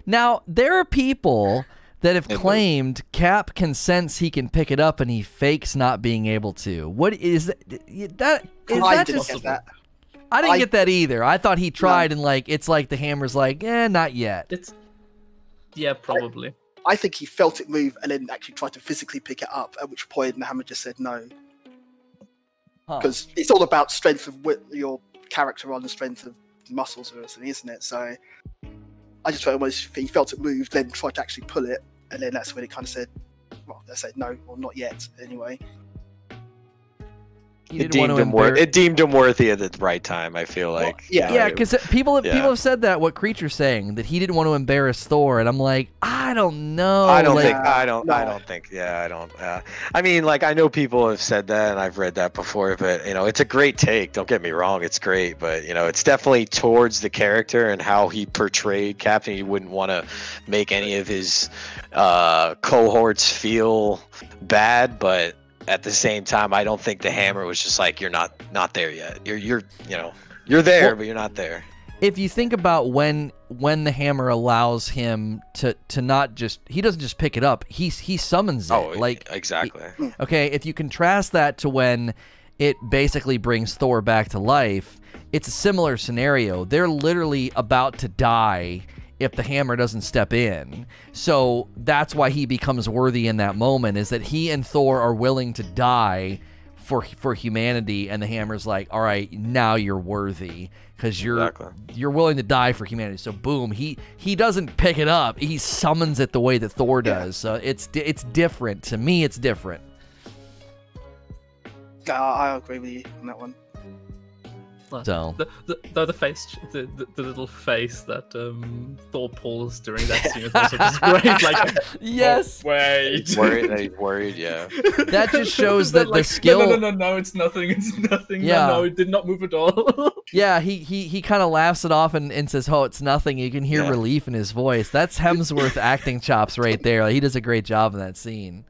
Now, there are people that have claimed Cap can sense he can pick it up and he fakes not being able to. What is that? that is I that didn't just get that. I didn't I- get that either. I thought he tried and like it's like the hammer's like, "Eh, not yet." It's yeah, probably. I think he felt it move and then actually tried to physically pick it up. At which point, the hammer just said no, Huh. because it's all about strength of your character on the strength of muscles or something, isn't it? So I just felt almost he felt it move, then tried to actually pull it, and then that's when it kind of said, well, they said no, or not yet, anyway. He It deemed him worth. It deemed him worthy at the right time. I feel Well, like. yeah. Yeah, Like, because people have, Yeah. people have said that. What creature's saying that he didn't want to embarrass Thor, and I'm like, I don't know. I don't like, think. I don't. I don't think. Yeah, I don't. Uh, I mean, like I know people have said that, and I've read that before. But you know, it's a great take. Don't get me wrong. It's great, but you know, it's definitely towards the character and how he portrayed Captain. He wouldn't want to make any of his uh, cohorts feel bad, but at the same time, I don't think the mm-hmm. hammer was just like you're not not there yet. You're you're you know you're there, Well- but you're not there. if you think about when when the hammer allows him to to not just he doesn't just pick it up he he summons it Oh, like exactly. okay if you contrast that to when it basically brings thor back to life it's a similar scenario they're literally about to die if the hammer doesn't step in so that's why he becomes worthy in that moment is that he and thor are willing to die for for humanity and the hammer's like all right now you're worthy because you're Exactly. you're willing to die for humanity so boom he he doesn't pick it up he summons it the way that thor Yeah. does so it's it's different to me it's different Yeah, I I agree with you on that one. So The, the, the, the face, the, the, the little face that um, Thor pulls during that scene is also just great. Like, yes "Oh, wait. Worried that he's worried, yeah. that just shows that the like, skill No, no, no, no, no, it's nothing. It's nothing. Yeah. No, no, it did not move at all. Yeah, he he, he kind of laughs it off and, and says, "Oh, it's nothing." You can hear Yeah. relief in his voice. That's Hemsworth acting chops right there. Like, he does a great job in that scene.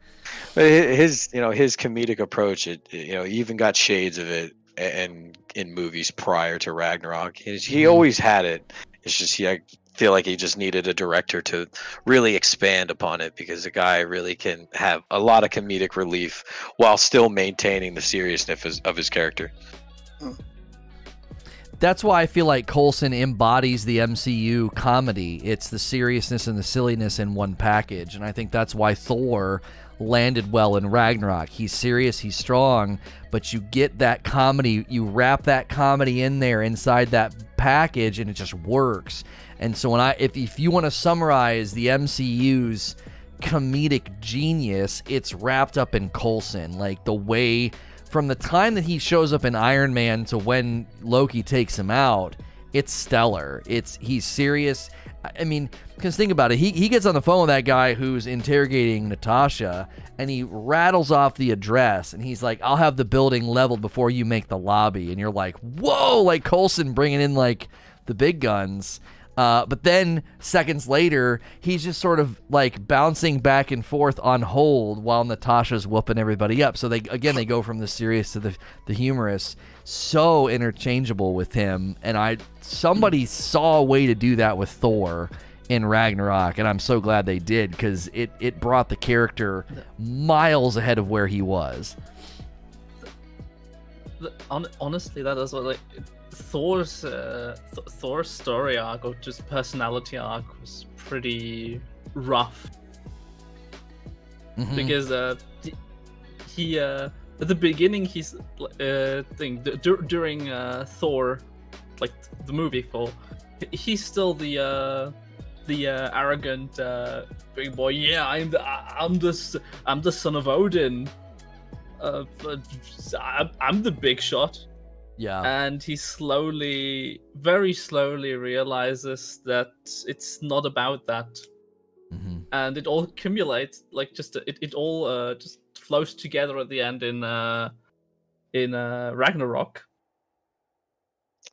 But his, you know, his comedic approach, it, it, you know, he even got shades of it and in movies prior to Ragnarok. He, he Mhm. always had it. It's just he, I feel like he just needed a director to really expand upon it because the guy really can have a lot of comedic relief while still maintaining the seriousness of his, of his character. That's why I feel like Coulson embodies the MCU comedy. It's the seriousness and the silliness in one package, and I think that's why Thor landed well in Ragnarok. He's serious, he's strong, but you get that comedy, you wrap that comedy in there inside that package and it just works. And so when I if if you want to summarize the MCU's comedic genius, it's wrapped up in Coulson. Like the way from the time that he shows up in Iron Man to when Loki takes him out, it's stellar. It's he's serious. I- mean, because think about it. He he gets on the phone with that guy who's interrogating Natasha, and he rattles off the address, and he's like, "I'll have the building leveled before you make the lobby." And you're like, "Whoa!" Like Coulson bringing in like the big guns. Uh, but then seconds later, he's just sort of like bouncing back and forth on hold while Natasha's whooping everybody up. So they again they go from the serious to the the humorous. So interchangeable with him, and I somebody saw a way to do that with Thor in Ragnarok, and I'm so glad they did because it it brought the character miles ahead of where he was. Honestly, that is what like Thor's uh, Th- Thor's story arc or just personality arc was pretty rough Mhm. because uh, he- uh, at the beginning he's uh thing d- dur- during uh, Thor, like the movie Thor, he's still the uh the uh, arrogant uh, big boy. Yeah, I'm the I'm the I'm the son of Odin. Uh, I'm, I'm the big shot yeah, and he slowly very slowly realizes that it's not about that. Mhm. and it all accumulates like just it, it all uh, just flows together at the end in uh in uh ragnarok.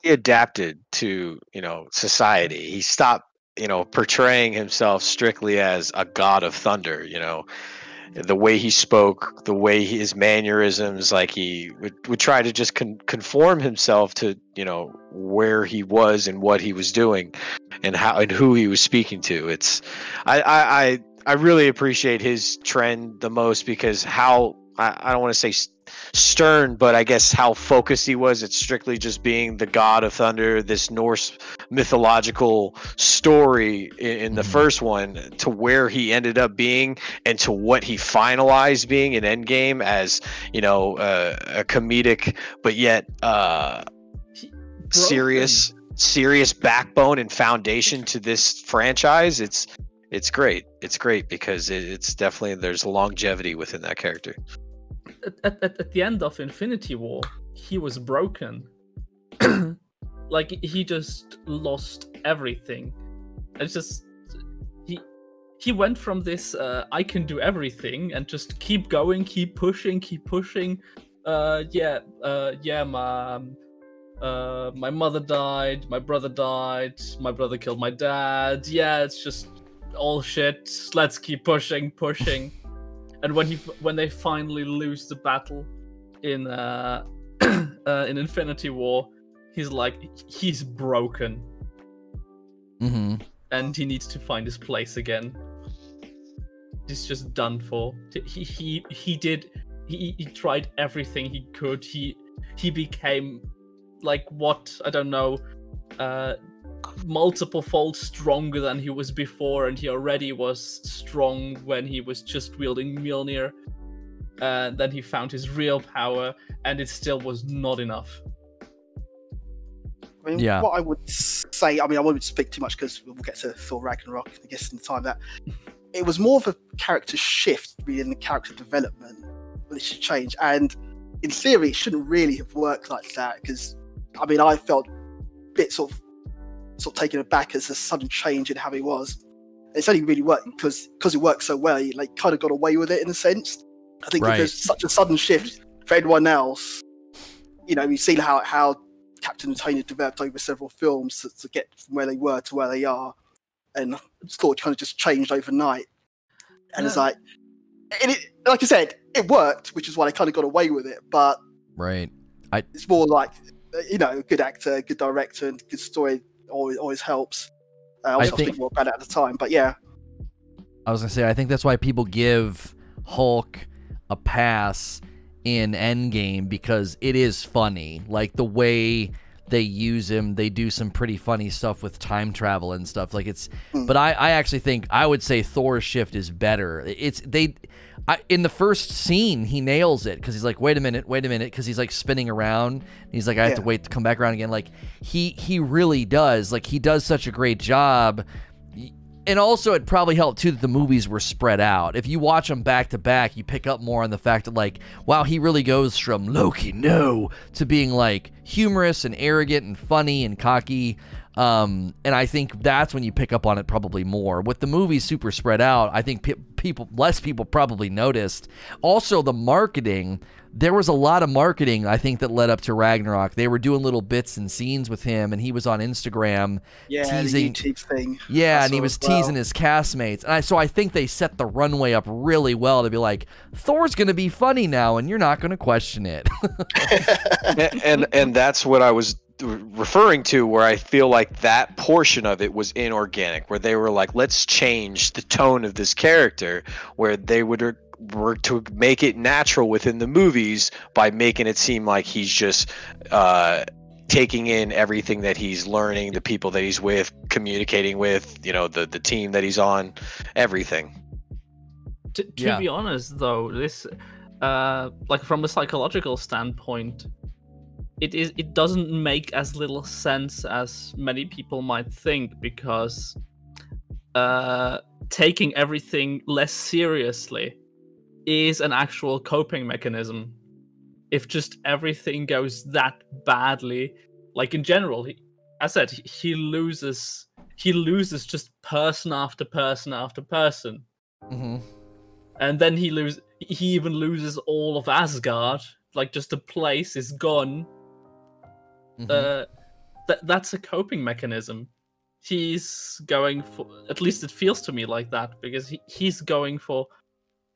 He adapted to you know society. He stopped you know portraying himself strictly as a god of thunder you know the way he spoke the way his mannerisms like he would, would try to just con- conform himself to you know where he was and what he was doing and how and who he was speaking to. It's i i i, I really appreciate his trend the most because how i, I don't want to say s- stern, but I guess how focused he was. It's strictly just being the god of thunder, this Norse mythological story in, in the Mhm. first one, to where he ended up being and to what he finalized being in Endgame as, you know, uh, a comedic, but yet uh, serious, serious backbone and foundation to this franchise. It's it's great. It's great because it, it's definitely there's longevity within that character. At, at, at, the end of Infinity War, he was broken. like he just lost everything. It's just he he went from this uh, I can do everything and just keep going, keep pushing, keep pushing. Uh, yeah, uh, yeah, my um, uh, my mother died, my brother died, my brother killed my dad. Yeah, it's just all shit. Let's keep pushing, pushing and when he when they finally lose the battle in uh, uh in Infinity War, he's like he's broken Mhm. and he needs to find his place again. He's just done for. He he he did he, he tried everything he could. He he became like what I don't know uh multiple folds stronger than he was before and he already was strong when he was just wielding Mjolnir and then he found his real power, and it still was not enough. I mean, Yeah. what I would say, I mean, I won't speak too much because we'll get to Thor Ragnarok, I guess, in the time that it was more of a character shift, really, in the character development, when it should change. And in theory, it shouldn't really have worked like that because, I mean, I felt a bit sort of, sort of taken aback as a sudden change in how he was. It's only really worked because because it worked so well. He like kind of got away with it in a sense. I think Right. if there's such a sudden shift for anyone else, you know, we've seen how how Captain and Tony developed over several films to, to get from where they were to where they are, and Thor kind of just changed overnight. And it's like, and it, like I said, it worked, which is why they kind of got away with it. But Right. it's more like, you know, a good actor, good director, and good story always always helps. Uh, I think- more about it at the time, but yeah, I was gonna say I think that's why people give Hulk a pass in Endgame because it is funny. Like the way they use him, they do some pretty funny stuff with time travel and stuff. Like it's, Hmm. but I, I actually think I would say Thor's shift is better. It's they. I, in the first scene, he nails it because he's like, "Wait a minute, wait a minute," because he's like spinning around. He's like, "I have to wait to come back around again." Like he he really does. Like he does such a great job and also it probably helped too that the movies were spread out. If you watch them back to back, you pick up more on the fact that like, wow, he really goes from Loki no to being like humorous and arrogant and funny and cocky. Um, and I think that's when you pick up on it probably more. With the movies super spread out, I think pe- people less people probably noticed. Also, the marketing. There was a lot of marketing, I think, that led up to Ragnarok. They were doing little bits and scenes with him, and he was on Instagram yeah, Teasing- the YouTube thing. yeah, and he was as well. teasing his castmates. And I so I think they set the runway up really well to be like, Thor's gonna be funny now, and you're not gonna question it. and, and and that's what I was referring to where I feel like that portion of it was inorganic where they were like let's change the tone of this character where they would work to make it natural within the movies by making it seem like he's just uh taking in everything that he's learning the people that he's with communicating with you know the the team that he's on everything to, to Yeah. be honest though this uh like from a psychological standpoint it is it doesn't make as little sense as many people might think because uh taking everything less seriously is an actual coping mechanism if just everything goes that badly like in general he, i said he, loses he loses just person after person after person mm-hmm. and then he lose he even loses all of Asgard. Like just the place is gone. Mm-hmm. Uh, that that's a coping mechanism. He's going for at least it feels to me like that because he, he's going for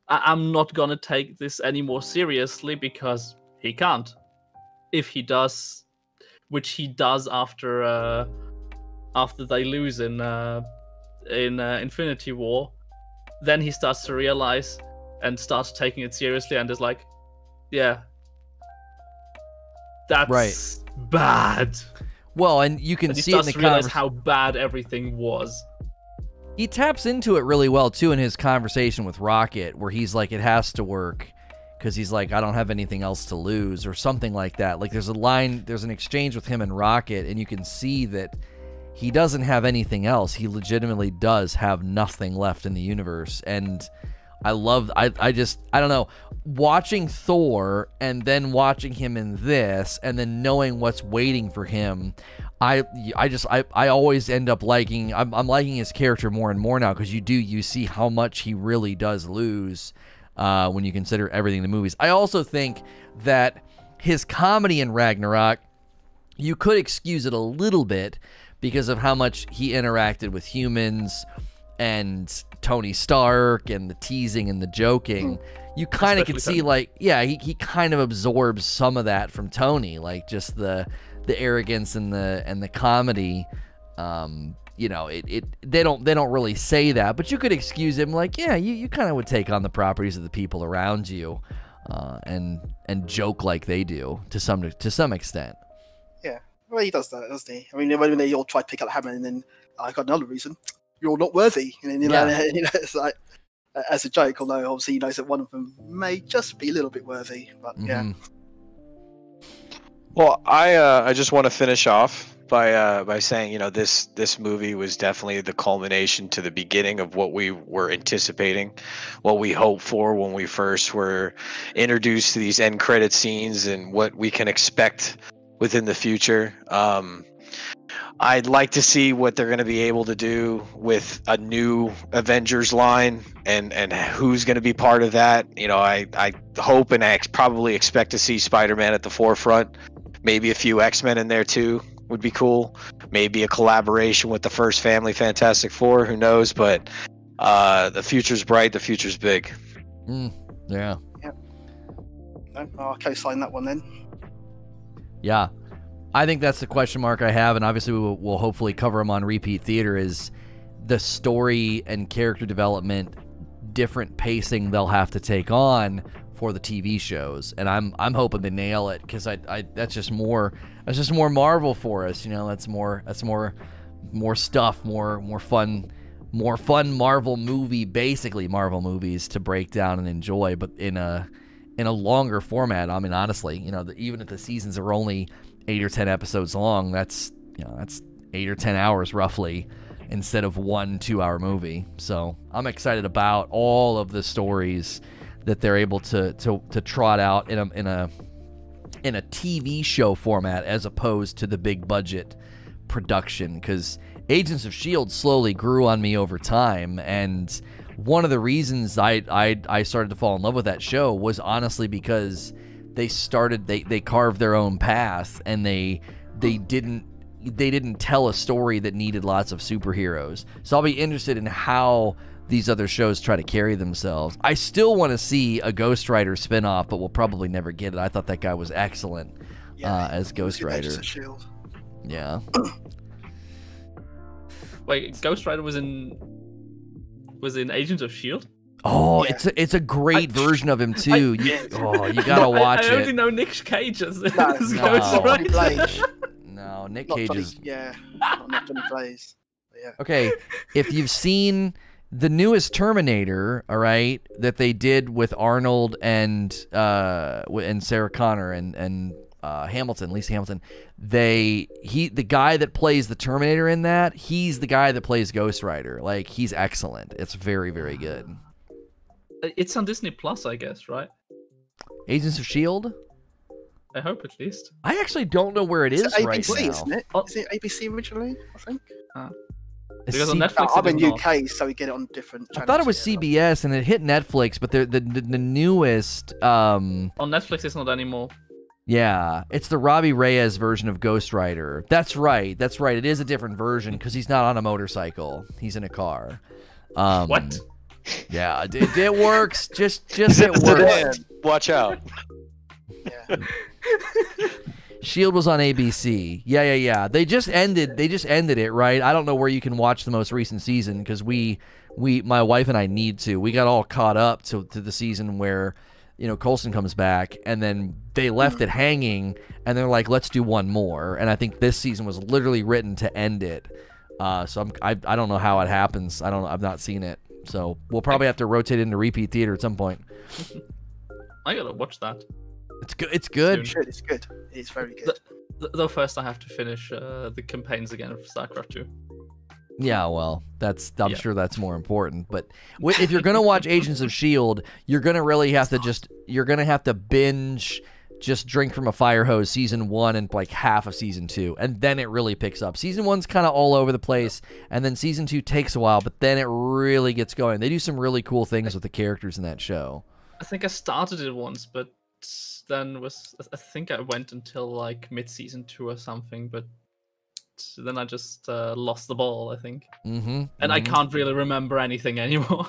I, I'm not gonna take this any more seriously because he can't. If he does, which he does after uh after they lose in uh in uh, Infinity War, then he starts to realize and starts taking it seriously and is like, yeah, that's Right. bad. well, and you can And see it in the realize conversation. how bad everything was. he taps into it really well too in his conversation with Rocket, where he's like, "It has to work," because he's like, "I don't have anything else to lose," or something like that. Like there's a line, there's an exchange with him and Rocket, and you can see that he doesn't have anything else. He legitimately does have nothing left in the universe, and I love. I I just I don't know. Watching Thor and then watching him in this, and then knowing what's waiting for him. I I just I, I always end up liking I'm, I'm liking his character more and more now because you do you see how much he really does lose uh, when you consider everything in the movies. I also think that his comedy in Ragnarok you could excuse it a little bit because of how much he interacted with humans and Tony Stark and the teasing and the joking. You kind of can see Tony. like yeah, he, he kind of absorbs some of that from Tony, like just the the arrogance and the and the comedy. Um, you know, it, it they don't they don't really say that, but you could excuse him like, yeah, you, you kind of would take on the properties of the people around you, uh, and and joke like they do to some to some extent. Yeah, well, he does that, doesn't he? I mean, when they all try to pick up the hammer, and then I got another reason. You're not worthy, and then you know, Yeah. you know it's like as a joke, although obviously he knows that one of them may just be a little bit worthy. But yeah, Mhm. Well, I uh, I just want to finish off by uh, by saying you know this this movie was definitely the culmination to the beginning of what we were anticipating, what we hoped for when we first were introduced to these end credit scenes and what we can expect within the future. Um, I'd like to see what they're going to be able to do with a new Avengers line and and who's going to be part of that. You know, I I hope and I ex- probably expect to see Spider-Man at the forefront. Maybe a few X-Men in there too would be cool. Maybe a collaboration with the first Family Fantastic Four. Who knows? But uh, the future's bright. The future's big. Mm, yeah. no, I'll co-sign that one then. Yeah. I think that's the question mark I have, and obviously we will, we'll hopefully cover them on repeat theater. Is the story and character development different pacing they'll have to take on for the TV shows, and I'm I'm hoping to nail it because I, I that's just more that's just more Marvel for us, you know. That's more that's more more stuff, more more fun, more fun Marvel movie, basically Marvel movies to break down and enjoy, but in a in a longer format. I mean, honestly, you know, the, even if the seasons are only eight or ten episodes long, that's you know that's eight or ten hours roughly instead of one two-hour movie. So I'm excited about all of the stories that they're able to to to trot out in a in a in a TV show format as opposed to the big budget production because Agents of Shield slowly grew on me over time and one of the reasons I, I I started to fall in love with that show was honestly because they started they they carved their own path and they they didn't they didn't tell a story that needed lots of superheroes. So I'll be interested in how these other shows try to carry themselves. I still want to see a Ghost Rider spinoff, but we'll probably never get it. I thought that guy was excellent uh, as Ghost Rider. Yeah. Wait, Ghost Rider was in was in Agents of Shield. Oh, Yeah. it's a, it's a great I- version of him too. You, yeah. oh, you gotta watch I, I only it. know Nick Cage as, as No, Ghost no. Johnny Rider. No, Nick Not Cage Johnny, is yeah, not, not Johnny Blaze. Yeah. okay. If you've seen the newest Terminator, all right, that they did with Arnold and uh and Sarah Connor and and uh, Hamilton, Lisa Hamilton, they he the guy that plays the Terminator in that, he's the guy that plays Ghost Rider. Like he's excellent. It's very very good. It's on Disney Plus, I guess, right? Agents of Shield. I hope at least. I actually don't know where it is It's ABC, right now. isn't it? Oh. It ABC originally? I think. Because on Netflix, No, I'm in is not. UK, so we get it on different. I thought it was yeah. CBS and it hit Netflix, but the the, the, the newest, um, On Netflix, it's not anymore. yeah, it's the Robbie Reyes version of Ghost Rider. That's right, that's right. It is a different version because he's not on a motorcycle; he's in a car. Um, What? Yeah, it, it, it works. Just just it works. Watch out. Yeah. Shield was on ABC. Yeah, yeah, yeah. They just ended. They just ended it, right? I don't know where you can watch the most recent season because we, we, my wife and I need to. We got all caught up to to the season where, you know, Coulson comes back, and then they left it hanging, and they're like, let's do one more. And I think this season was literally written to end it. Uh, so I'm, I, I don't know how it happens. I don't. I've not seen it. So we'll probably have to rotate into repeat theater at some point. I gotta watch that. It's good. It's good. Soon. Good. It's good. It's very good. Th- Though first, I have to finish uh, the campaigns again of StarCraft 2. Yeah, well, that's I'm Yeah. sure that's more important. But if you're gonna watch Agents of Shield, you're gonna really have to just you're gonna have to binge, just drink from a fire hose season one and like half of season two, and then it really picks up. Season one's kind of all over the place, and then season two takes a while, but then it really gets going. They do some really cool things with the characters in that show. I think I started it once, but then was I think I went until like mid season two or something, but then I just uh, lost the ball. I think, Mm-hmm. and I can't really remember anything anymore.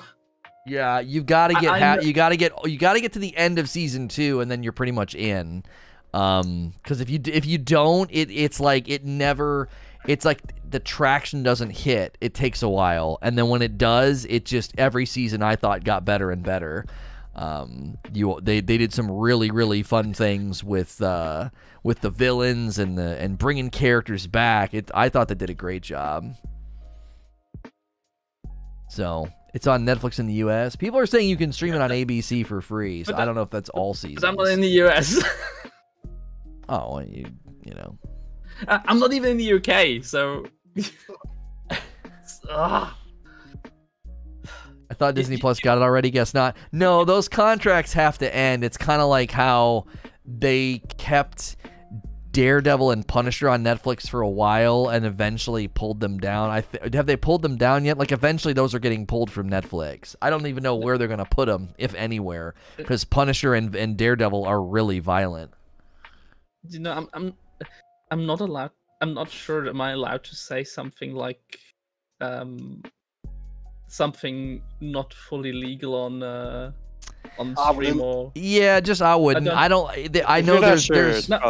Yeah, you've got to get ha- you got to get you got to get to the end of season 2 and then you're pretty much in. Um cuz if you if you don't it it's like it never it's like the traction doesn't hit. It takes a while and then when it does, it just every season I thought got better and better. Um you they they did some really really fun things with uh with the villains and the and bringing characters back. It I thought they did a great job. So It's on Netflix in the U.S. People are saying you can stream it on ABC for free. So I don't know if that's all seasons. I'm not in the US. Oh, well, you you know. I'm not even in the UK, so. I thought Disney Plus got it already. Guess not. No, those contracts have to end. It's kind of like how they kept Daredevil and Punisher on Netflix for a while and eventually pulled them down. I th- have they pulled them down yet? Like eventually those are getting pulled from Netflix. I don't even know where they're gonna put them, if anywhere, because Punisher and, and Daredevil are really violent. you know, I'm I'm I'm not allowed. I'm not sure. Am I allowed to say something like, um, something not fully legal on uh on I stream or? Yeah, just I wouldn't. don't- I don't. I, know you're there's sure, there's No.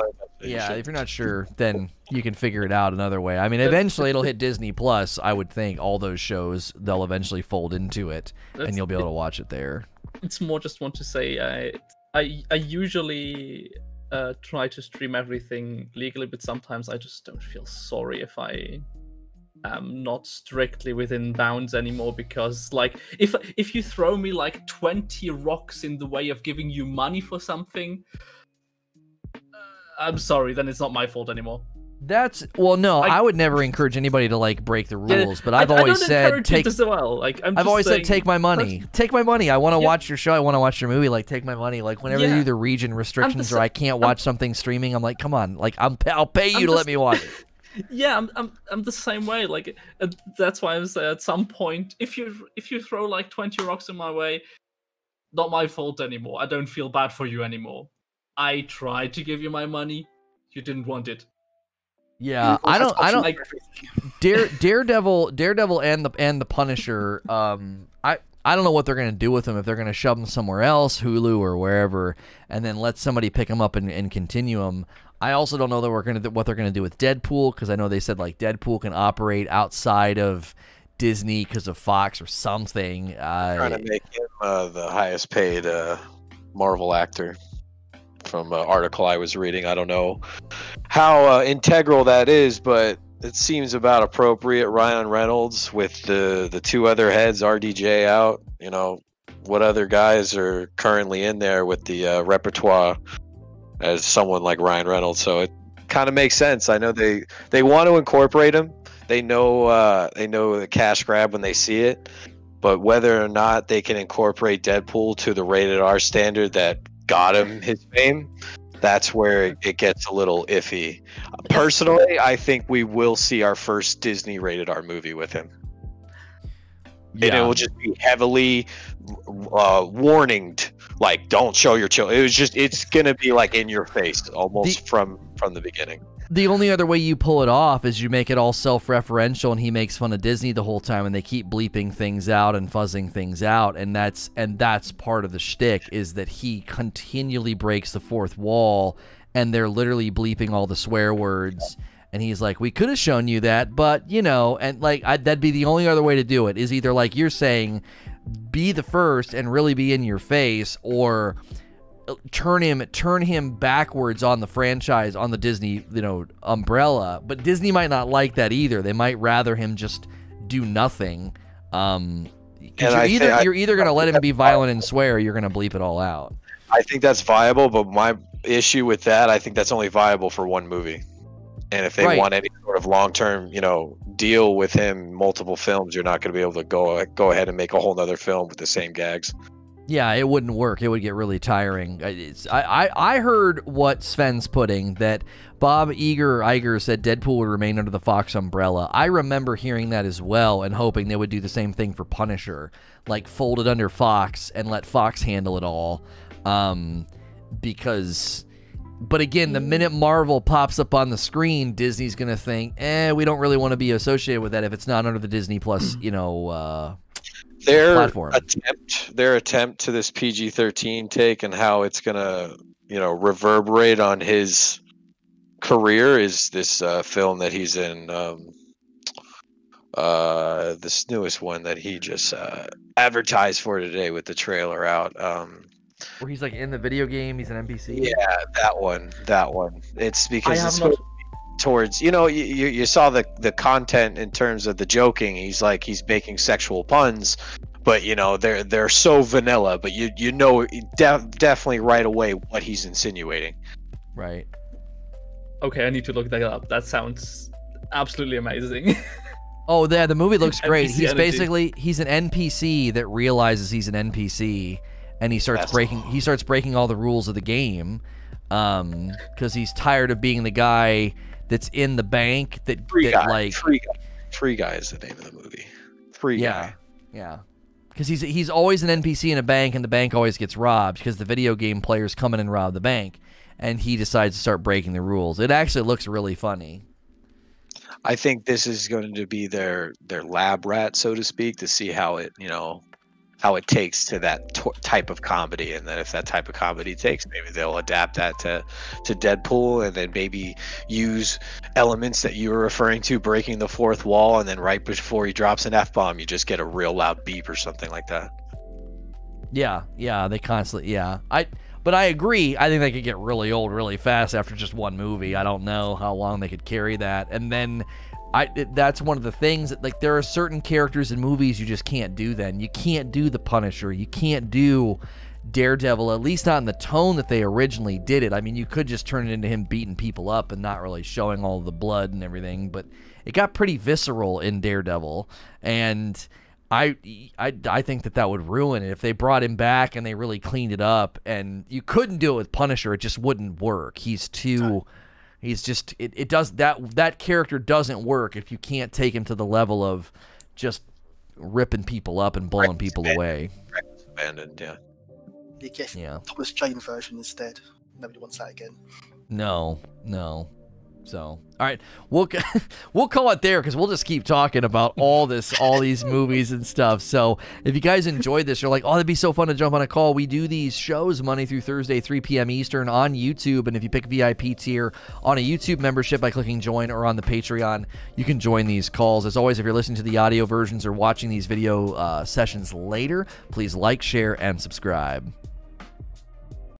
Probably best that you Yeah, if you're not sure, then you can figure it out another way. I mean, eventually it'll hit Disney Plus. I would think all those shows they'll eventually fold into it, and you'll be able to watch it there. It's more just want to say I I I usually uh try to stream everything legally, but sometimes I just don't feel sorry if I am not strictly within bounds anymore because like if if you throw me like 20 rocks in the way of giving you money for something uh, I'm sorry, then it's not my fault anymore. That's well, no, I, I- would never encourage anybody to like break the Yeah, rules, but I- I've I always don't said take. as well. Like I'm I've just always saying, said take my money. Take my money. I want to Yeah. watch your show. I want to watch your movie. Like take my money. Like whenever Yeah. do the region restrictions or I can't I'm- watch something streaming, I'm like, come on, like I'm I'll pay you I'm to let me watch it. yeah I'm, I'm i'm the same way like uh, that's why I'm saying at some point if you if you throw like 20 rocks in my way not my fault anymore i don't feel bad for you anymore i tried to give you my money you didn't want it Yeah, I don't. I don't. optional for everything. Dare, Daredevil, Daredevil, and the and the Punisher. Um, I I don't know what they're gonna do with them. If they're gonna shove them somewhere else, Hulu or wherever, and then let somebody pick them up and, and continue them. I also don't know that we're gonna what they're gonna do with Deadpool because I know they said like Deadpool can operate outside of Disney because of Fox or something. Uh, trying to make him uh, the highest paid uh, Marvel actor from an article I was reading. I don't know how uh, integral that is, but it seems about appropriate. Ryan Reynolds with the the two other heads, RDJ out. You know, what other guys are currently in there with the uh, repertoire as someone like Ryan Reynolds? So it kind of makes sense. I know they they want to incorporate him. They know uh, they know the cash grab when they see it but whether or not they can incorporate Deadpool to the rated R standard that got him his fame, that's where it, gets a little iffy. Personally, I think we will see our first Disney rated R movie with him. And it will just be heavily uh, warninged, like don't show your children. It was just it's gonna be like in your face almost from from the beginning. The only other way you pull it off is you make it all self-referential and he makes fun of Disney the whole time and they keep bleeping things out and fuzzing things out. And that's and that's part of the shtick is that he continually breaks the fourth wall and they're literally bleeping all the swear words. And he's like we could have shown you that but you know and like I, that'd be the only other way to do it is either like you're saying be the first and really be in your face or turn him turn him backwards on the franchise on the Disney you know umbrella but Disney might not like that either they might rather him just do nothing um you're I either I- you're either going to let him be violent and swear or you're going to bleep it all out I think that's viable, but my issue with that, I think that's only viable for one movie. And if they Right. want any sort of long-term, you know, deal with him, multiple films, you're not going to be able to go go ahead and make a whole nother film with the same gags. Yeah, it wouldn't work. It would get really tiring. I- It's, I, I, I heard what Sven's putting that Bob Eager Iger said Deadpool would remain under the Fox umbrella. I remember hearing that as well and hoping they would do the same thing for Punisher, like fold it under Fox and let Fox handle it all. Um, because, but again, the minute Marvel pops up on the screen, Disney's gonna think, eh, we don't really want to be associated with that if it's not under the Disney Plus, you know. Uh, Their Platform. attempt, their attempt to this PG-13 take and how it's going to, you know, reverberate on his career is this uh, film that he's in. Um, uh, this newest one that he just uh, advertised for today with the trailer out. Um, where he's like in the video game, he's an NPC. Yeah, that one. That one. It's because have it's not- towards you know you, you you saw the the content in terms of the joking. He's like he's making sexual puns, but you know they're they're so vanilla. But you you know def- definitely right away what he's insinuating. Right. Okay, I need to look that up. That sounds absolutely amazing. Oh, yeah, the movie looks great. NPC he's energy. basically he's an NPC that realizes he's an NPC, and he starts That's- breaking he starts breaking all the rules of the game, um, because he's tired of being the guy that's in the bank that Free that guy, like free guy, free guy is the name of the movie. Free yeah guy. yeah. Because he's he's always an NPC in a bank, and the bank always gets robbed because the video game players come in and rob the bank, and he decides to start breaking the rules. It actually looks really funny. I think this is going to be their their lab rat, so to speak, to see how it you know how it takes to that t- type of comedy, and then if that type of comedy takes, maybe they'll adapt that to to Deadpool, and then maybe use elements that you were referring to, breaking the fourth wall, and then right before he drops an f bomb, you just get a real loud beep or something like that. Yeah, yeah, they constantly yeah. I but I agree. I think they could get really old really fast after just one movie. I don't know how long they could carry that. And then I that's one of the things that like there are certain characters in movies you just can't do then. You can't do the Punisher. You can't do Daredevil at least not in the tone that they originally did it. I mean, you could just turn it into him beating people up and not really showing all the blood and everything, but it got pretty visceral in Daredevil and I, I, I think that that would ruin it if they brought him back and they really cleaned it up. And you couldn't do it with Punisher; it just wouldn't work. He's too, he's just it, it does that that character doesn't work if you can't take him to the level of just ripping people up and blowing people away. Abandoned, yeah. You get Yeah, Thomas Jane version instead. Nobody wants that again. no, no. So, all right, we'll we'll call it there because we'll just keep talking about all this, all these movies and stuff. So, if you guys enjoyed this, you're like, oh, that'd be so fun to jump on a call. We do these shows Monday through Thursday, 3 p.m. Eastern on YouTube, and if you pick VIP tier on a YouTube membership by clicking join or on the Patreon, you can join these calls. As always, if you're listening to the audio versions or watching these video uh, sessions later, please like, share, and subscribe.